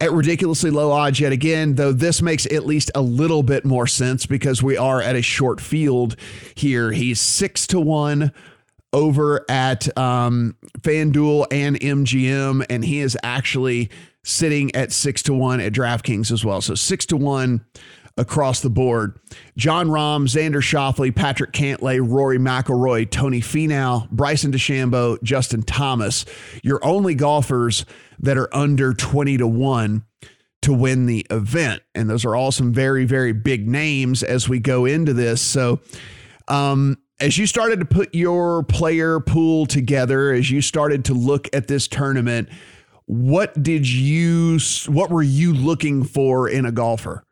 at ridiculously low odds yet again, though this makes at least a little bit more sense because we are at a short field here. He's six to one over at um, FanDuel and MGM, and he is actually sitting at six to one at DraftKings as well. So six to one across the board. Jon Rahm, Xander Schauffele, Patrick Cantlay, Rory McIlroy, Tony Finau, Bryson DeChambeau, Justin Thomas. Your only golfers that are under 20 to 1 to win the event. And those are all some very, very big names as we go into this. So, um, as you started to put your player pool together, as you started to look at this tournament, What did you? What were you looking for in a golfer?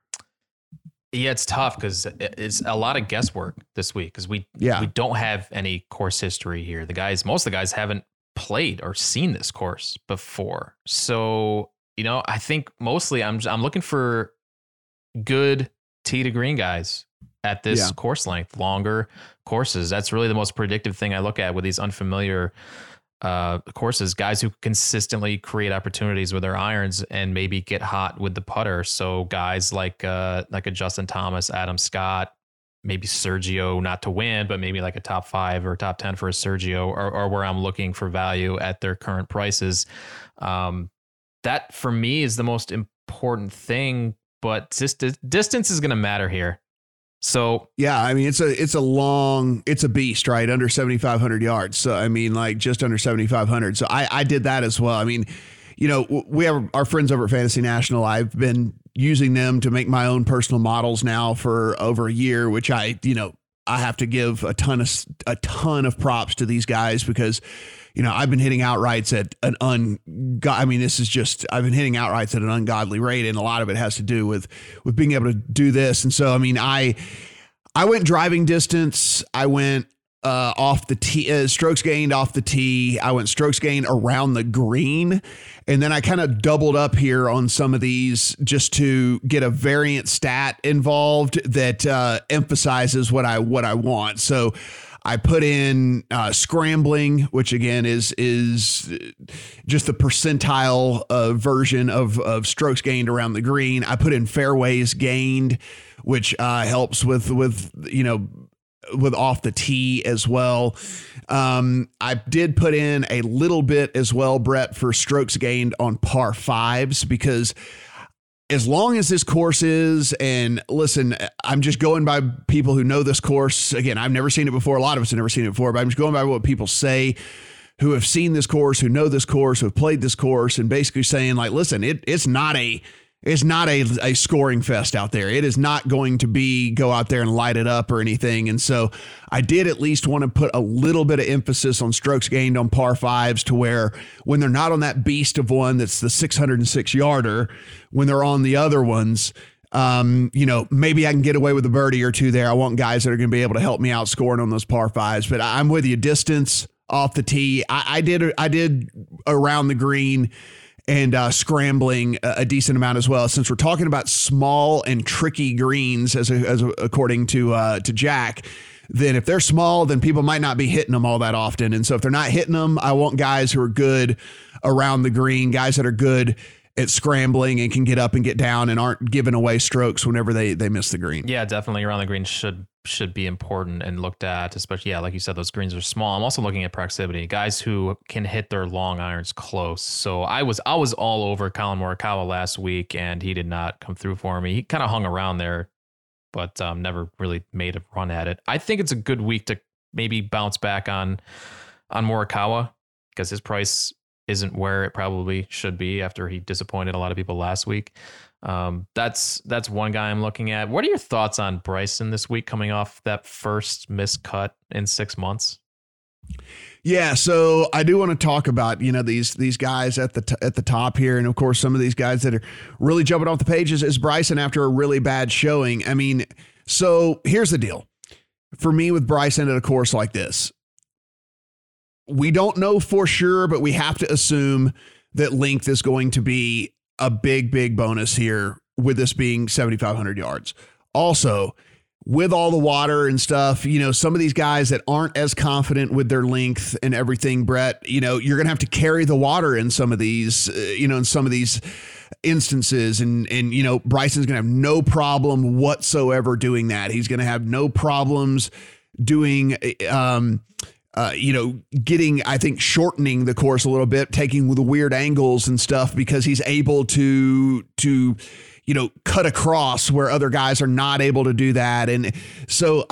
Yeah, it's tough because it's a lot of guesswork this week because we Yeah. we don't have any course history here. The guys, most of the guys haven't played or seen this course before, so you know I think mostly I'm I'm looking for good tee to green guys at this Yeah. course length, longer courses. That's really the most predictive thing I look at with these unfamiliar uh, courses. Guys who consistently create opportunities with their irons and maybe get hot with the putter. So guys like uh, like a Justin Thomas, Adam Scott, maybe Sergio, not to win, but maybe like a top five or top ten for a Sergio, or, or where I'm looking for value at their current prices. Um, that for me is the most important thing. But just distance is going to matter here. So Yeah, I mean it's a it's a long it's a beast, right? Under seventy five hundred yards. So I mean, like just under seventy five hundred. So I I did that as well. I mean, you know, we have our friends over at Fantasy National. I've been using them to make my own personal models now for over a year, which I you know I have to give a ton of a ton of props to these guys because. You know, I've been hitting outrights at an un. I mean, this is just I've been hitting outrights at an ungodly rate, and a lot of it has to do with with being able to do this. And so, I mean, I I went driving distance. I went uh, off the tee, uh, strokes gained off the tee. I went strokes gained around the green. And then I kind of doubled up here on some of these just to get a variant stat involved that uh, emphasizes what I what I want. So I put in uh, scrambling, which again is is just the percentile uh, version of of strokes gained around the green. I put in fairways gained, which uh, helps with with you know with off the tee as well. Um, I did put in a little bit as well, Brett, for strokes gained on par fives because as long as this course is, and listen, I'm just going by people who know this course. Again, I've never seen it before. A lot of us have never seen it before, but I'm just going by what people say who have seen this course, who know this course, who have played this course, and basically saying, like, listen, it, it's not a it's not a, a scoring fest out there. It is not going to be go out there and light it up or anything. And so I did at least want to put a little bit of emphasis on strokes gained on par fives to where when they're not on that beast of one that's the 606 yarder, when they're on the other ones, um, you know, maybe I can get away with a birdie or two there. I want guys that are going to be able to help me out scoring on those par fives. But I'm with you. Distance off the tee. I, I did. I did around the green and uh, scrambling a, a decent amount as well. Since we're talking about small and tricky greens, as, a, as a, according to uh, to Jack, then if they're small, then people might not be hitting them all that often. And so if they're not hitting them, I want guys who are good around the green, guys that are good at scrambling and can get up and get down and aren't giving away strokes whenever they they miss the green. Yeah, definitely around the green should should be important and looked at, especially yeah, like you said, those greens are small. I'm also looking at proximity, guys who can hit their long irons close. So I was I was all over Collin Morikawa last week, and he did not come through for me. He kind of hung around there, but um, never really made a run at it. I think it's a good week to maybe bounce back on on Morikawa because his price isn't where it probably should be after he disappointed a lot of people last week. Um, that's that's one guy I'm looking at. What are your thoughts on Bryson this week, coming off that first missed cut in six months? Yeah, so I do want to talk about you know these these guys at the t- at the top here, and of course some of these guys that are really jumping off the pages is Bryson after a really bad showing. I mean, so here's the deal for me with Bryson at a course like this. We don't know for sure, but we have to assume that length is going to be a big, big bonus here with this being 7,500 yards. Also, with all the water and stuff, you know, some of these guys that aren't as confident with their length and everything, Brett, you know, you're going to have to carry the water in some of these, uh, you know, in some of these instances and and you know Bryson's going to have no problem whatsoever doing that. He's going to have no problems doing um uh, you know, getting, I think, shortening the course a little bit, taking the weird angles and stuff because he's able to, to, you know, cut across where other guys are not able to do that. And so,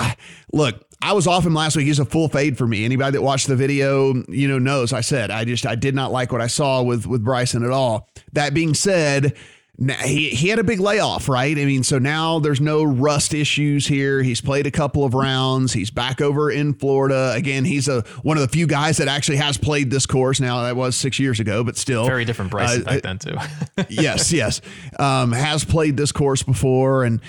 look, I was off him last week. He's a full fade for me. Anybody that watched the video, you know, knows I said I just I did not like what I saw with with Bryson at all. That being said, Now, he, he had a big layoff, right? I mean, so now there's no rust issues here. He's played a couple of rounds. He's back over in Florida. Again, he's a one of the few guys that actually has played this course. Now, that was six years ago, but still. Very different Bryson uh, back then, too. yes, yes. Um, has played this course before and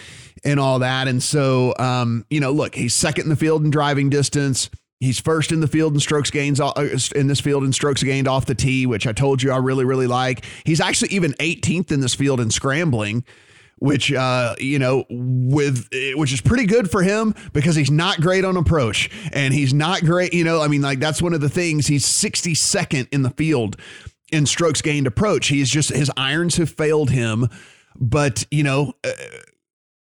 and all that. And so, um, you know, look, he's second in the field in driving distance. He's first in the field in strokes gains uh, in this field in strokes gained off the tee, which I told you I really really like. He's actually even 18th in this field in scrambling, which uh, you know with which is pretty good for him because he's not great on approach and he's not great. You know, I mean, like that's one of the things. He's 62nd in the field in strokes gained approach. He's just his irons have failed him, but you know. Uh,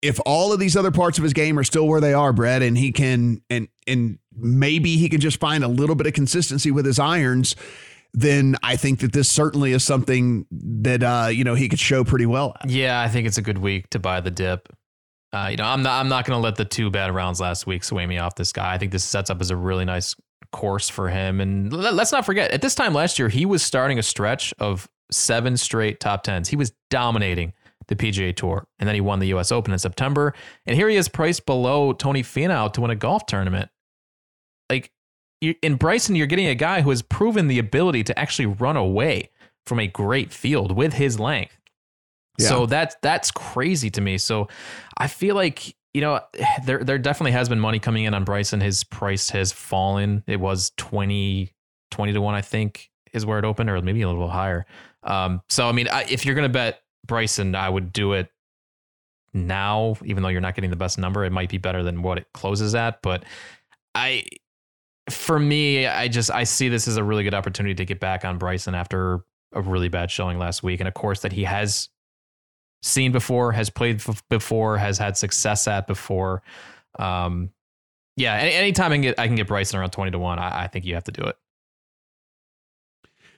if all of these other parts of his game are still where they are, Brett, and he can and and maybe he can just find a little bit of consistency with his irons, then I think that this certainly is something that uh, you know he could show pretty well. At. Yeah, I think it's a good week to buy the dip. Uh, you know, I'm not I'm not going to let the two bad rounds last week sway me off this guy. I think this sets up as a really nice course for him. And let's not forget, at this time last year, he was starting a stretch of seven straight top tens. He was dominating the PGA Tour, and then he won the U.S. Open in September. And here he is priced below Tony Finau to win a golf tournament. Like in Bryson, you're getting a guy who has proven the ability to actually run away from a great field with his length. Yeah. So that's that's crazy to me. So I feel like you know there there definitely has been money coming in on Bryson. His price has fallen. It was 20, 20 to one, I think, is where it opened, or maybe a little higher. Um, so I mean, I, if you're gonna bet Bryson, I would do it now, even though you're not getting the best number. It might be better than what it closes at, but I, for me, I just I see this as a really good opportunity to get back on Bryson after a really bad showing last week, and a course that he has seen before, has played before, has had success at before. Um, yeah, any, anytime I can get I can get Bryson around twenty to one, I, I think you have to do it.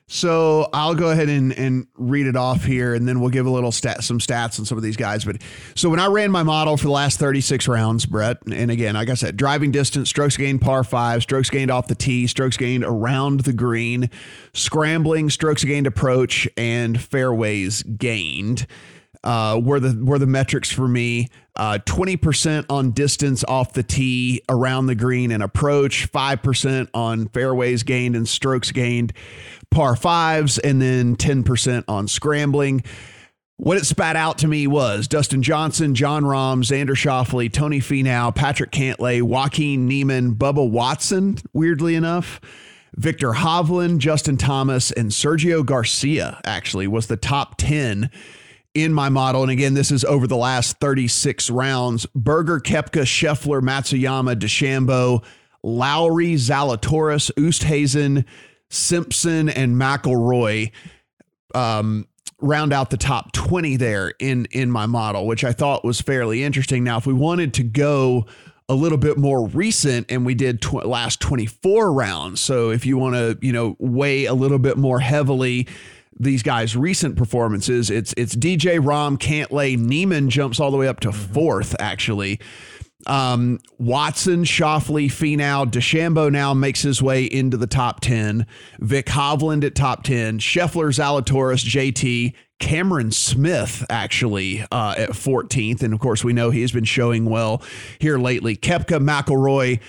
So I'll go ahead and, and read it off here, and then we'll give a little stat, some stats on some of these guys. But so when I ran my model for the last 36 rounds, Brett, and again, like I said, driving distance, strokes gained par five, strokes gained off the tee, strokes gained around the green, scrambling, strokes gained approach, and fairways gained uh, were the were the metrics for me. Uh, twenty percent on distance off the tee, around the green and approach. Five percent on fairways gained and strokes gained, par fives, and then ten percent on scrambling. What it spat out to me was Dustin Johnson, Jon Rahm, Xander Schauffele, Tony Finau, Patrick Cantlay, Joaquin Niemann, Bubba Watson, weirdly enough, Viktor Hovland, Justin Thomas, and Sergio Garcia actually was the top 10 in my model. And again, this is over the last 36 rounds. Berger, Koepka, Scheffler, Matsuyama, DeChambeau, Lowry, Zalatoris, Oosthuizen, Simpson, and McIlroy um, round out the top 20 there in in my model, which I thought was fairly interesting. Now, if we wanted to go a little bit more recent and we did tw- last 24 rounds. So if you want to, you know, weigh a little bit more heavily these guys' recent performances. It's it's DJ Rahm, Cantlay, Niemann jumps all the way up to mm-hmm. fourth, actually. Um, Watson, Schauffele, Finau, DeChambeau now makes his way into the top 10. Vic Hovland at top 10. Scheffler, Zalatoris, JT, Cameron Smith actually uh, at 14th. And of course, we know he has been showing well here lately. Koepka, McIlroy,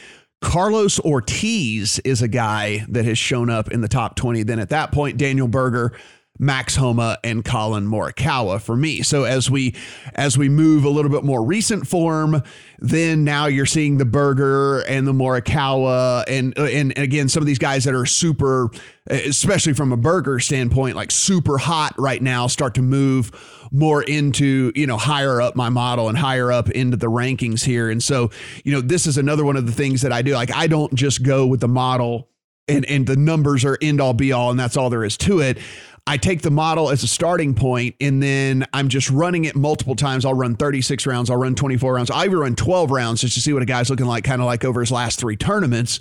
Carlos Ortiz is a guy that has shown up in the top 20. Then at that point, Daniel Berger, Max Homa and Collin Morikawa for me. So as we as we move a little bit more recent form, then now you're seeing the Berger and the Morikawa and and, and again some of these guys that are super especially from a Berger standpoint like super hot right now start to move more into, you know, higher up my model and higher up into the rankings here. And so, you know, this is another one of the things that I do. Like I don't just go with the model and and the numbers are end all be all and that's all there is to it. I take the model as a starting point and then I'm just running it multiple times. I'll run 36 rounds, I'll run 24 rounds, I even run 12 rounds just to see what a guy's looking like, kind of like over his last three tournaments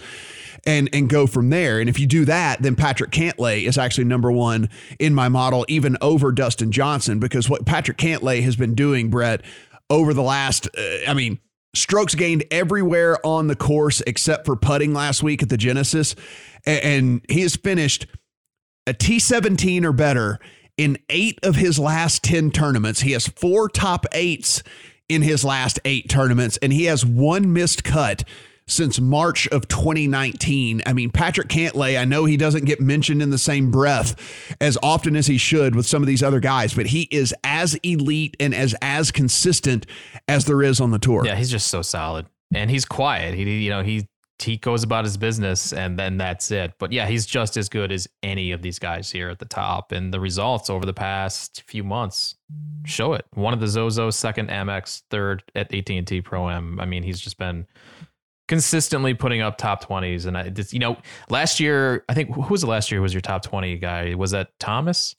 and and go from there. And if you do that, then Patrick Cantlay is actually number one in my model, even over Dustin Johnson, because what Patrick Cantlay has been doing, Brett, over the last, uh, I mean, strokes gained everywhere on the course except for putting last week at the Genesis, and, and he has finished a T17 or better In eight of his last 10 tournaments, he has four top eights in his last eight tournaments, and he has one missed cut since March of 2019. I mean, Patrick Cantlay, I know he doesn't get mentioned in the same breath as often as he should with some of these other guys, but he is as elite and as as consistent as there is on the tour. Yeah, he's just so solid. And he's quiet. He you know, he he goes about his business and then that's it. But yeah, he's just as good as any of these guys here at the top. And the results over the past few months show it. One of the Zozo, second Amex, third at AT&T Pro Am. I mean, he's just been consistently putting up top 20s. And I just, you know, last year, I think who was the last year was your top 20 guy? Was that Thomas?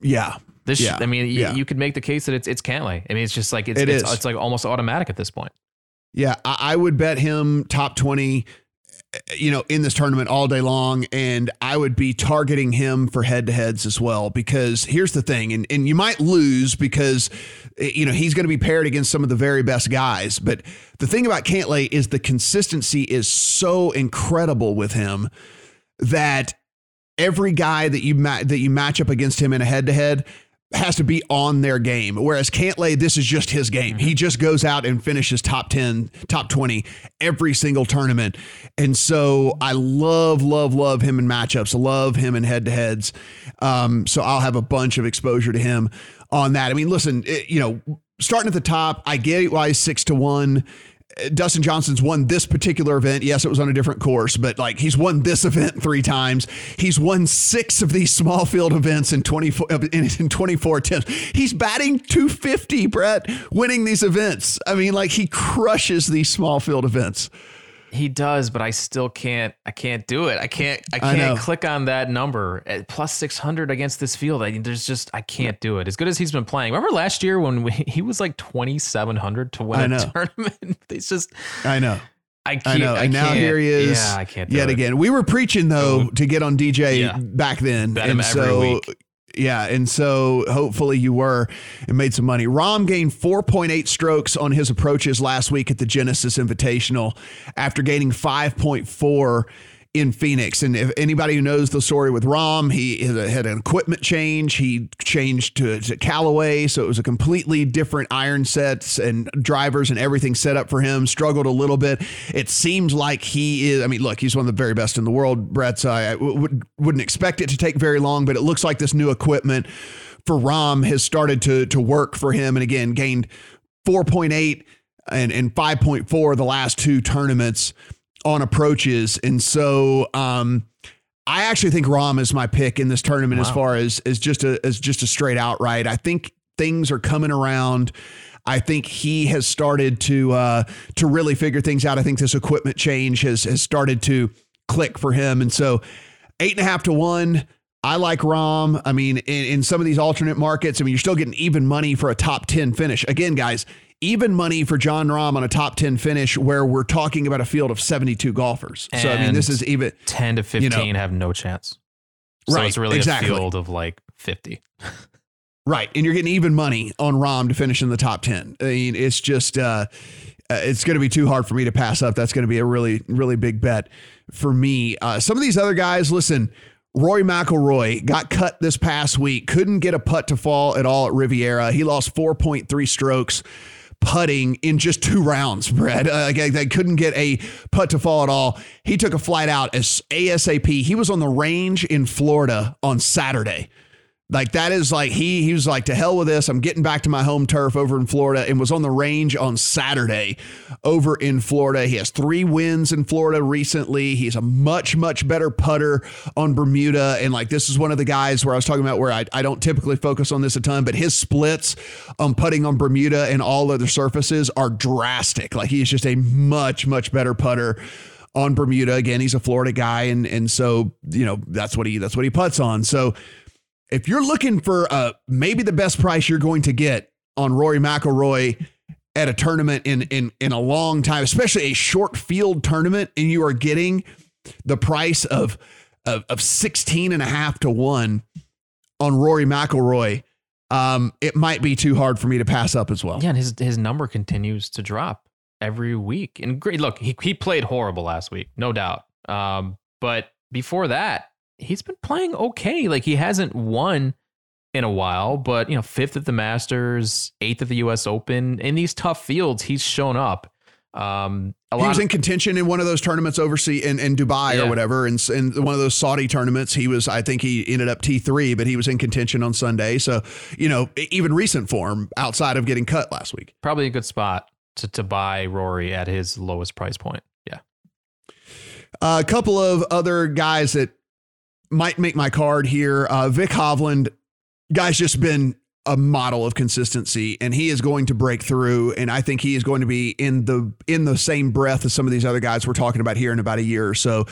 Yeah. This, Yeah. I mean, Yeah. you, you could make the case that it's it's Cantlay. I mean, it's just like it's It it's, is. it's like almost automatic at this point. Yeah, I, I would bet him top 20, uh, you know, in this tournament all day long. And I would be targeting him for head to heads as well. Because here's the thing, and, and you might lose because, eh, you know, he's going to be paired against some of the very best guys. But the thing about Cantlay is the consistency is so incredible with him that every guy that you ma- that you match up against him in a head to head has to be on their game. Whereas Cantlay, this is just his game. He just goes out and finishes top 10, top 20 every single tournament. And so I love, love, love him in matchups. Love him in head to heads. Um, so I'll have a bunch of exposure to him on that. I mean, listen, it- you know, starting at the top, I get why he's six to one. Dustin Johnson's won this particular event. Yes, it was on a different course, but like he's won this event three times. He's won six of these small field events in 24 uh, in, in 24 attempts. He's batting 250, Brett, winning these events. I mean, like he crushes these small field events. He does, but I still can't. I can't do it. I can't. I I can't click on that number at plus six hundred against this field. I, there's just I can't do it. As good as he's been playing. Remember last year when we, he was like twenty seven hundred to win I a tournament? It's just I know. I can't. I know. And now can't- here he is. Yeah, I can't. Do yet it. again. We were preaching though to get on DJ Yeah. back then, Bet and every so week. Yeah, and so hopefully you were and made some money. Rahm gained 4.8 strokes on his approaches last week at the Genesis Invitational after gaining 5.4 in Phoenix. And if anybody who knows the story with Rahm, he had an equipment change. He changed to, to Callaway, so it was a completely different iron sets and drivers and everything set up for him. Struggled a little bit. It seems like he is. I mean, look, he's one of the very best in the world. Brett, so I w- would, wouldn't expect it to take very long, but it looks like this new equipment for Rahm has started to to work for him, and again gained 4.8 and and 5.4 the last two tournaments on approaches. And so um I actually think Rahm is my pick in this tournament as far as as just a as just a straight outright. I think things are coming around. I think he has started to uh to really figure things out. I think this equipment change has has started to click for him. And so eight and a half to one. I like Rahm. I mean, in, in some of these alternate markets, I mean, you're still getting even money for a top 10 finish. Again, guys, even money for Jon Rahm on a top 10 finish where we're talking about a field of 72 golfers. so, I mean, this is even, ten to You fifteen know. have no chance. So Right, it's really exactly. a field of like fifty. right. And you're getting even money on Rahm to finish in the top 10. I mean, it's just, uh, uh, it's going to be too hard for me to pass up. That's going to be a really, really big bet for me. Uh, some of these other guys, listen, Roy McIlroy got cut this past week, couldn't get a putt to fall at all at Riviera. He lost 4.3 strokes putting in just two rounds, Brad. Uh, they couldn't get a putt to fall at all. He took a flight out as ASAP. He was on the range in Florida on Saturday. Like that is like he he was like to hell with this. I'm getting back to my home turf over in Florida and was on the range on Saturday over in Florida. He has 3 wins in Florida recently. He's a much much better putter on Bermuda and like this is one of the guys where I was talking about where I, I don't typically focus on this a ton, but his splits on putting on Bermuda and all other surfaces are drastic. Like he is just a much much better putter on Bermuda. Again, he's a Florida guy and and so, you know, that's what he that's what he puts on. So if you're looking for uh, maybe the best price you're going to get on Rory McIlroy at a tournament in in in a long time, especially a short field tournament, and you are getting the price of of, of 16 and a half to one on Rory McIlroy, um, it might be too hard for me to pass up as well. Yeah, and his his number continues to drop every week. And great, look, he he played horrible last week, no doubt. Um, but before that, he's been playing okay. Like he hasn't won in a while, but you know, fifth at the Masters, eighth at the U.S. Open. In these tough fields, he's shown up. Um, he was in contention in one of those tournaments overseas in, in Dubai yeah. or whatever, and in, in one of those Saudi tournaments, he was. I think he ended up T three, but he was in contention on Sunday. So you know, even recent form outside of getting cut last week, probably a good spot to to buy Rory at his lowest price point. Yeah, uh, a couple of other guys that might make my card here. Uh, Vic Hovland, guy's just been a model of consistency and he is going to break through and I think he is going to be in the in the same breath as some of these other guys we're talking about here in about a year or so.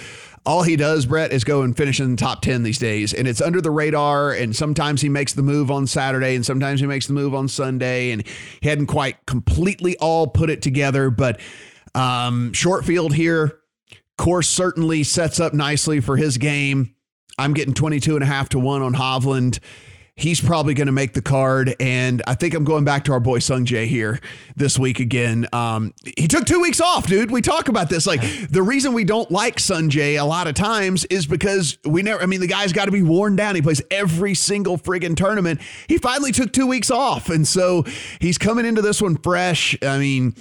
All he does, Brett, is go and finish in the top 10 these days and it's under the radar and sometimes he makes the move on Saturday and sometimes he makes the move on Sunday and he hadn't quite completely all put it together but um, short field here course certainly sets up nicely for his game. I'm getting 22 and a half to 1 on Hovland he's probably going to make the card. And I think I'm going back to our boy Sungjae here this week again. Um, he took two weeks off, dude. We talk about this. Like the reason we don't like Sungjae a lot of times is because we never, I mean, the guy's got to be worn down. He plays every single friggin' tournament. He finally took two weeks off. And so he's coming into this one fresh. I mean,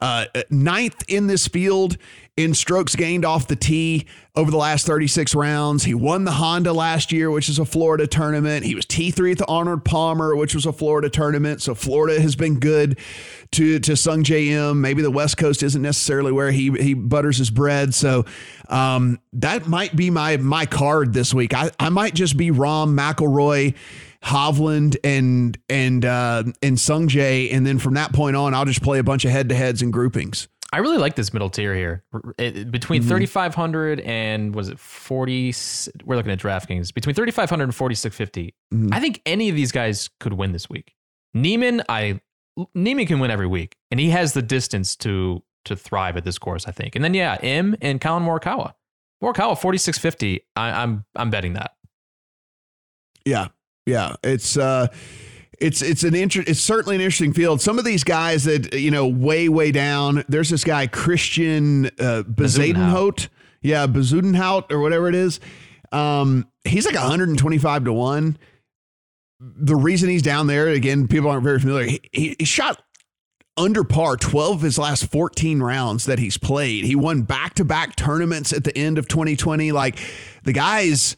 uh, ninth in this field in strokes gained off the tee over the last 36 rounds. He won the Honda last year, which is a Florida tournament. He was T3 at the Arnold Palmer, which was a Florida tournament. So Florida has been good to to Sungjae Im. Maybe the West Coast isn't necessarily where he he butters his bread. So um, that might be my my card this week. I, I might just be Rahm McIlroy. Hovland and and uh, and Sungjae, and then from that point on, I'll just play a bunch of head to heads and groupings. I really like this middle tier here. It, between mm-hmm. 3,500 and was it 40? We're looking at DraftKings. Between 3,500 and 4,650. Mm-hmm. I think any of these guys could win this week. Niemann, I Niemann can win every week, and he has the distance to to thrive at this course. I think. And then yeah, Im and Collin Morikawa. Morikawa 4,650. I, I'm I'm betting that. Yeah, yeah. It's. uh it's it's an inter- it's certainly an interesting field. Some of these guys that you know way way down. There's this guy Christian uh, Bezuidenhout, yeah, Bezuidenhout or whatever it is. Um, he's like 125 to one. The reason he's down there again, people aren't very familiar. He, he, he shot under par 12 of his last 14 rounds that he's played. He won back to back tournaments at the end of 2020. Like the guy's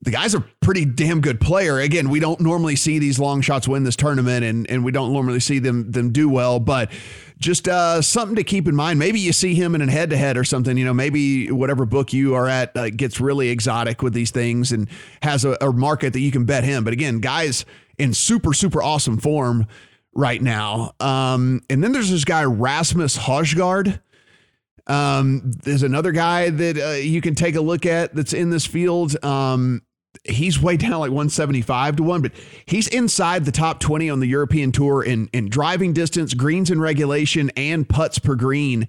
the guy's a pretty damn good player. Again, we don't normally see these long shots win this tournament, and and we don't normally see them them do well. But just uh, something to keep in mind. Maybe you see him in a head to head or something. You know, maybe whatever book you are at uh, gets really exotic with these things and has a, a market that you can bet him. But again, guys in super super awesome form right now. Um, and then there's this guy Rasmus Højgaard. Um, there's another guy that uh, you can take a look at that's in this field. Um, he's way down like 175 to 1 but he's inside the top 20 on the European tour in in driving distance greens in regulation and putts per green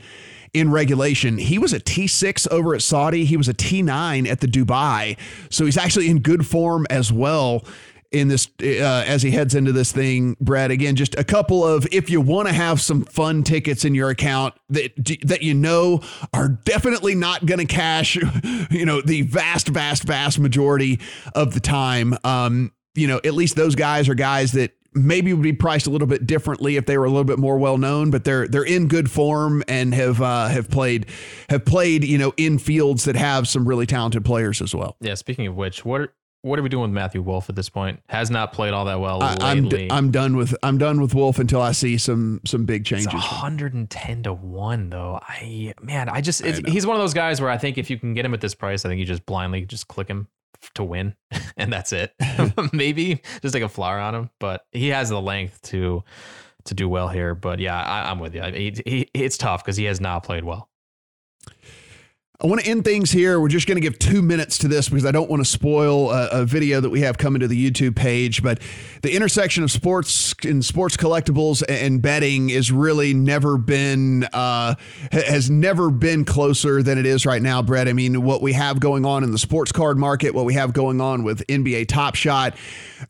in regulation. He was a T6 over at Saudi. He was a T9 at the Dubai. So he's actually in good form as well in this uh, as he heads into this thing, Brad. Again, just a couple of if you want to have some fun tickets in your account that that you know are definitely not going to cash, you know, the vast, vast, vast majority of the time. Um, you know, at least those guys are guys that maybe would be priced a little bit differently if they were a little bit more well known, but they're they're in good form and have uh, have played have played you know in fields that have some really talented players as well. Yeah. Speaking of which, what are, what are we doing with Matthew Wolff at this point? Has not played all that well I, I'm d- I'm done with I'm done with Wolff until I see some some big changes. It's 110 to one though. I man, I just I he's one of those guys where I think if you can get him at this price, I think you just blindly just click him to win, and that's it. Maybe just take a flower on him, but he has the length to to do well here. But yeah, I, am with you. He, he, it's tough because he has not played well. I want to end things here. We're just going to give two minutes to this because I don't want to spoil a, a, video that we have coming to the YouTube page. But the intersection of sports and sports collectibles and betting is really never been uh, has never been closer than it is right now, Brett. I mean, what we have going on in the sports card market, what we have going on with NBA Top Shot,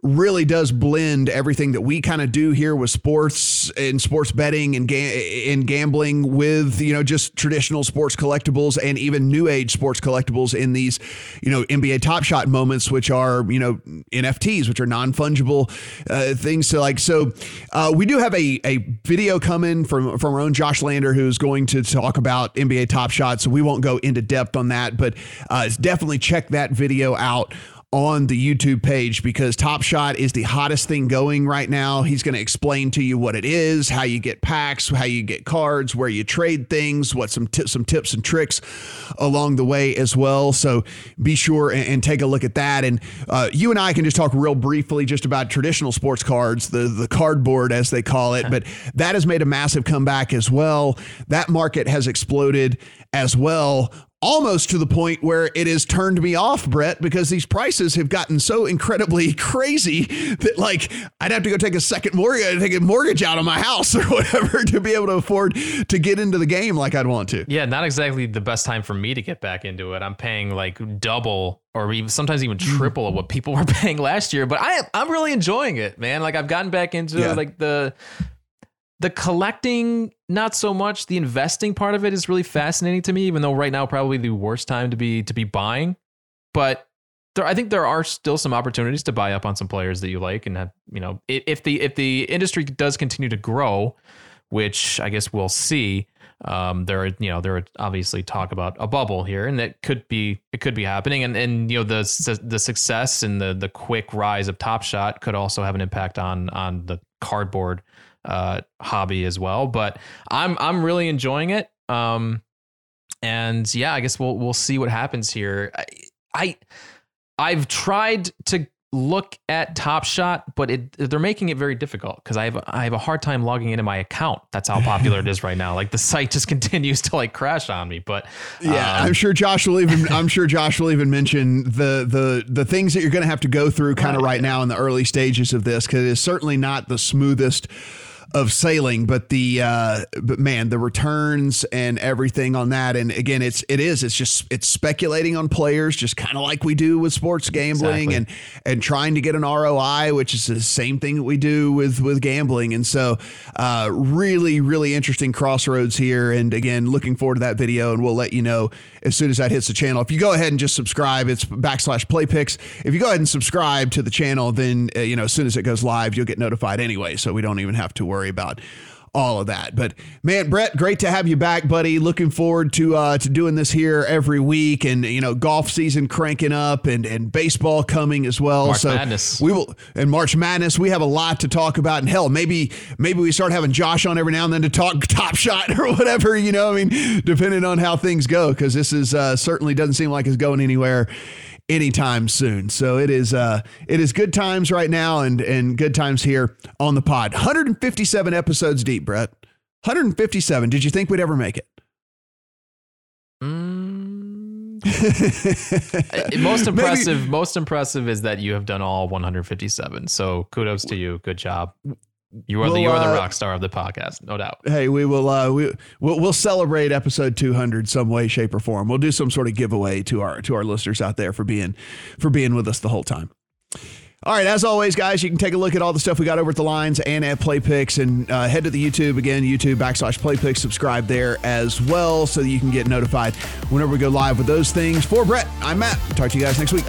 really does blend everything that we kind of do here with sports and sports betting and ga- and gambling with you know just traditional sports collectibles and even even new age sports collectibles in these, you know, NBA Top Shot moments, which are you know NFTs, which are non fungible uh, things. So like, so uh, we do have a a video coming from from our own Josh Lander, who's going to talk about NBA Top Shot. So we won't go into depth on that, but uh, definitely check that video out on the YouTube page because Top Shot is the hottest thing going right now. He's going to explain to you what it is, how you get packs, how you get cards, where you trade things, what some tips, some tips and tricks along the way as well. So be sure and, and take a look at that. And uh, you and I can just talk real briefly just about traditional sports cards, the the cardboard as they call it. But that has made a massive comeback as well. That market has exploded as well almost to the point where it has turned me off, Brett, because these prices have gotten so incredibly crazy that like I'd have to go take a second mortgage, take a mortgage out of my house or whatever to be able to afford to get into the game like I'd want to. Yeah, not exactly the best time for me to get back into it. I'm paying like double or even sometimes even Mm. triple of what people were paying last year. But I I'm really enjoying it, man. Like I've gotten back into Yeah. like the the collecting, not so much. The investing part of it is really fascinating to me, even though right now probably the worst time to be to be buying. But there, I think there are still some opportunities to buy up on some players that you like, and have you know if, the if the industry does continue to grow, which I guess we'll see. Um, there are you know there are obviously talk about a bubble here, and it could be it could be happening, and and you know the the success and the the quick rise of Top Shot could also have an impact on on the cardboard uh, hobby as well. But I'm I'm really enjoying it. Um, and yeah, I guess we'll we'll see what happens here. I, I I've tried to look at Top Shot, but it they're making it very difficult because I have I have a hard time logging into my account. That's how popular it is right now. Like the site just continues to like crash on me. But Yeah, um, I'm sure Josh will even. I'm sure Josh will even mention the the the things that you're going to have to go through kind of right now in the early stages of this because it is certainly not the smoothest of sailing, but the uh, but man, the returns and everything on that, and again, it's it is it's just it's speculating on players, just kind of like we do with sports gambling Exactly. and and trying to get an ROI, which is the same thing that we do with with gambling. And so, uh, really, really interesting crossroads here. And again, looking forward to that video, and we'll let you know as soon as that hits the channel. If you go ahead and just subscribe, it's backslash PlayPix. If you go ahead and subscribe to the channel, then uh, you know as soon as it goes live, you'll get notified anyway. So we don't even have to worry about all of that. But man, Brett, great to have you back, buddy. Looking forward to uh, to doing this here every week, and you know, golf season cranking up, and and baseball coming as well. March so Madness. we will, and March Madness. We have a lot to talk about, and hell, maybe maybe we start having Josh on every now and then to talk Top Shot or whatever. You know, I mean, depending on how things go, because this is uh, certainly doesn't seem like it's going anywhere anytime soon. So it is uh it is good times right now and and good times here on the pod. 157 episodes deep, Brett. 157. Did you think we'd ever make it? mm, most Maybe- impressive most impressive is that you have done all 157. So kudos to you. Good job. You are the you are uh, the rock star of the podcast, no doubt. Hey, we will uh we we'll, we'll celebrate episode 200 some way shape or form. We'll do some sort of giveaway to our to our listeners out there for being for being with us the whole time. All right, as always, guys, you can take a look at all the stuff we got over at the lines and at PlayPix and uh, head to the YouTube again, YouTube backslash PlayPix. Subscribe there as well so that you can get notified whenever we go live with those things. For Brett, I'm Matt. Talk to you guys next week.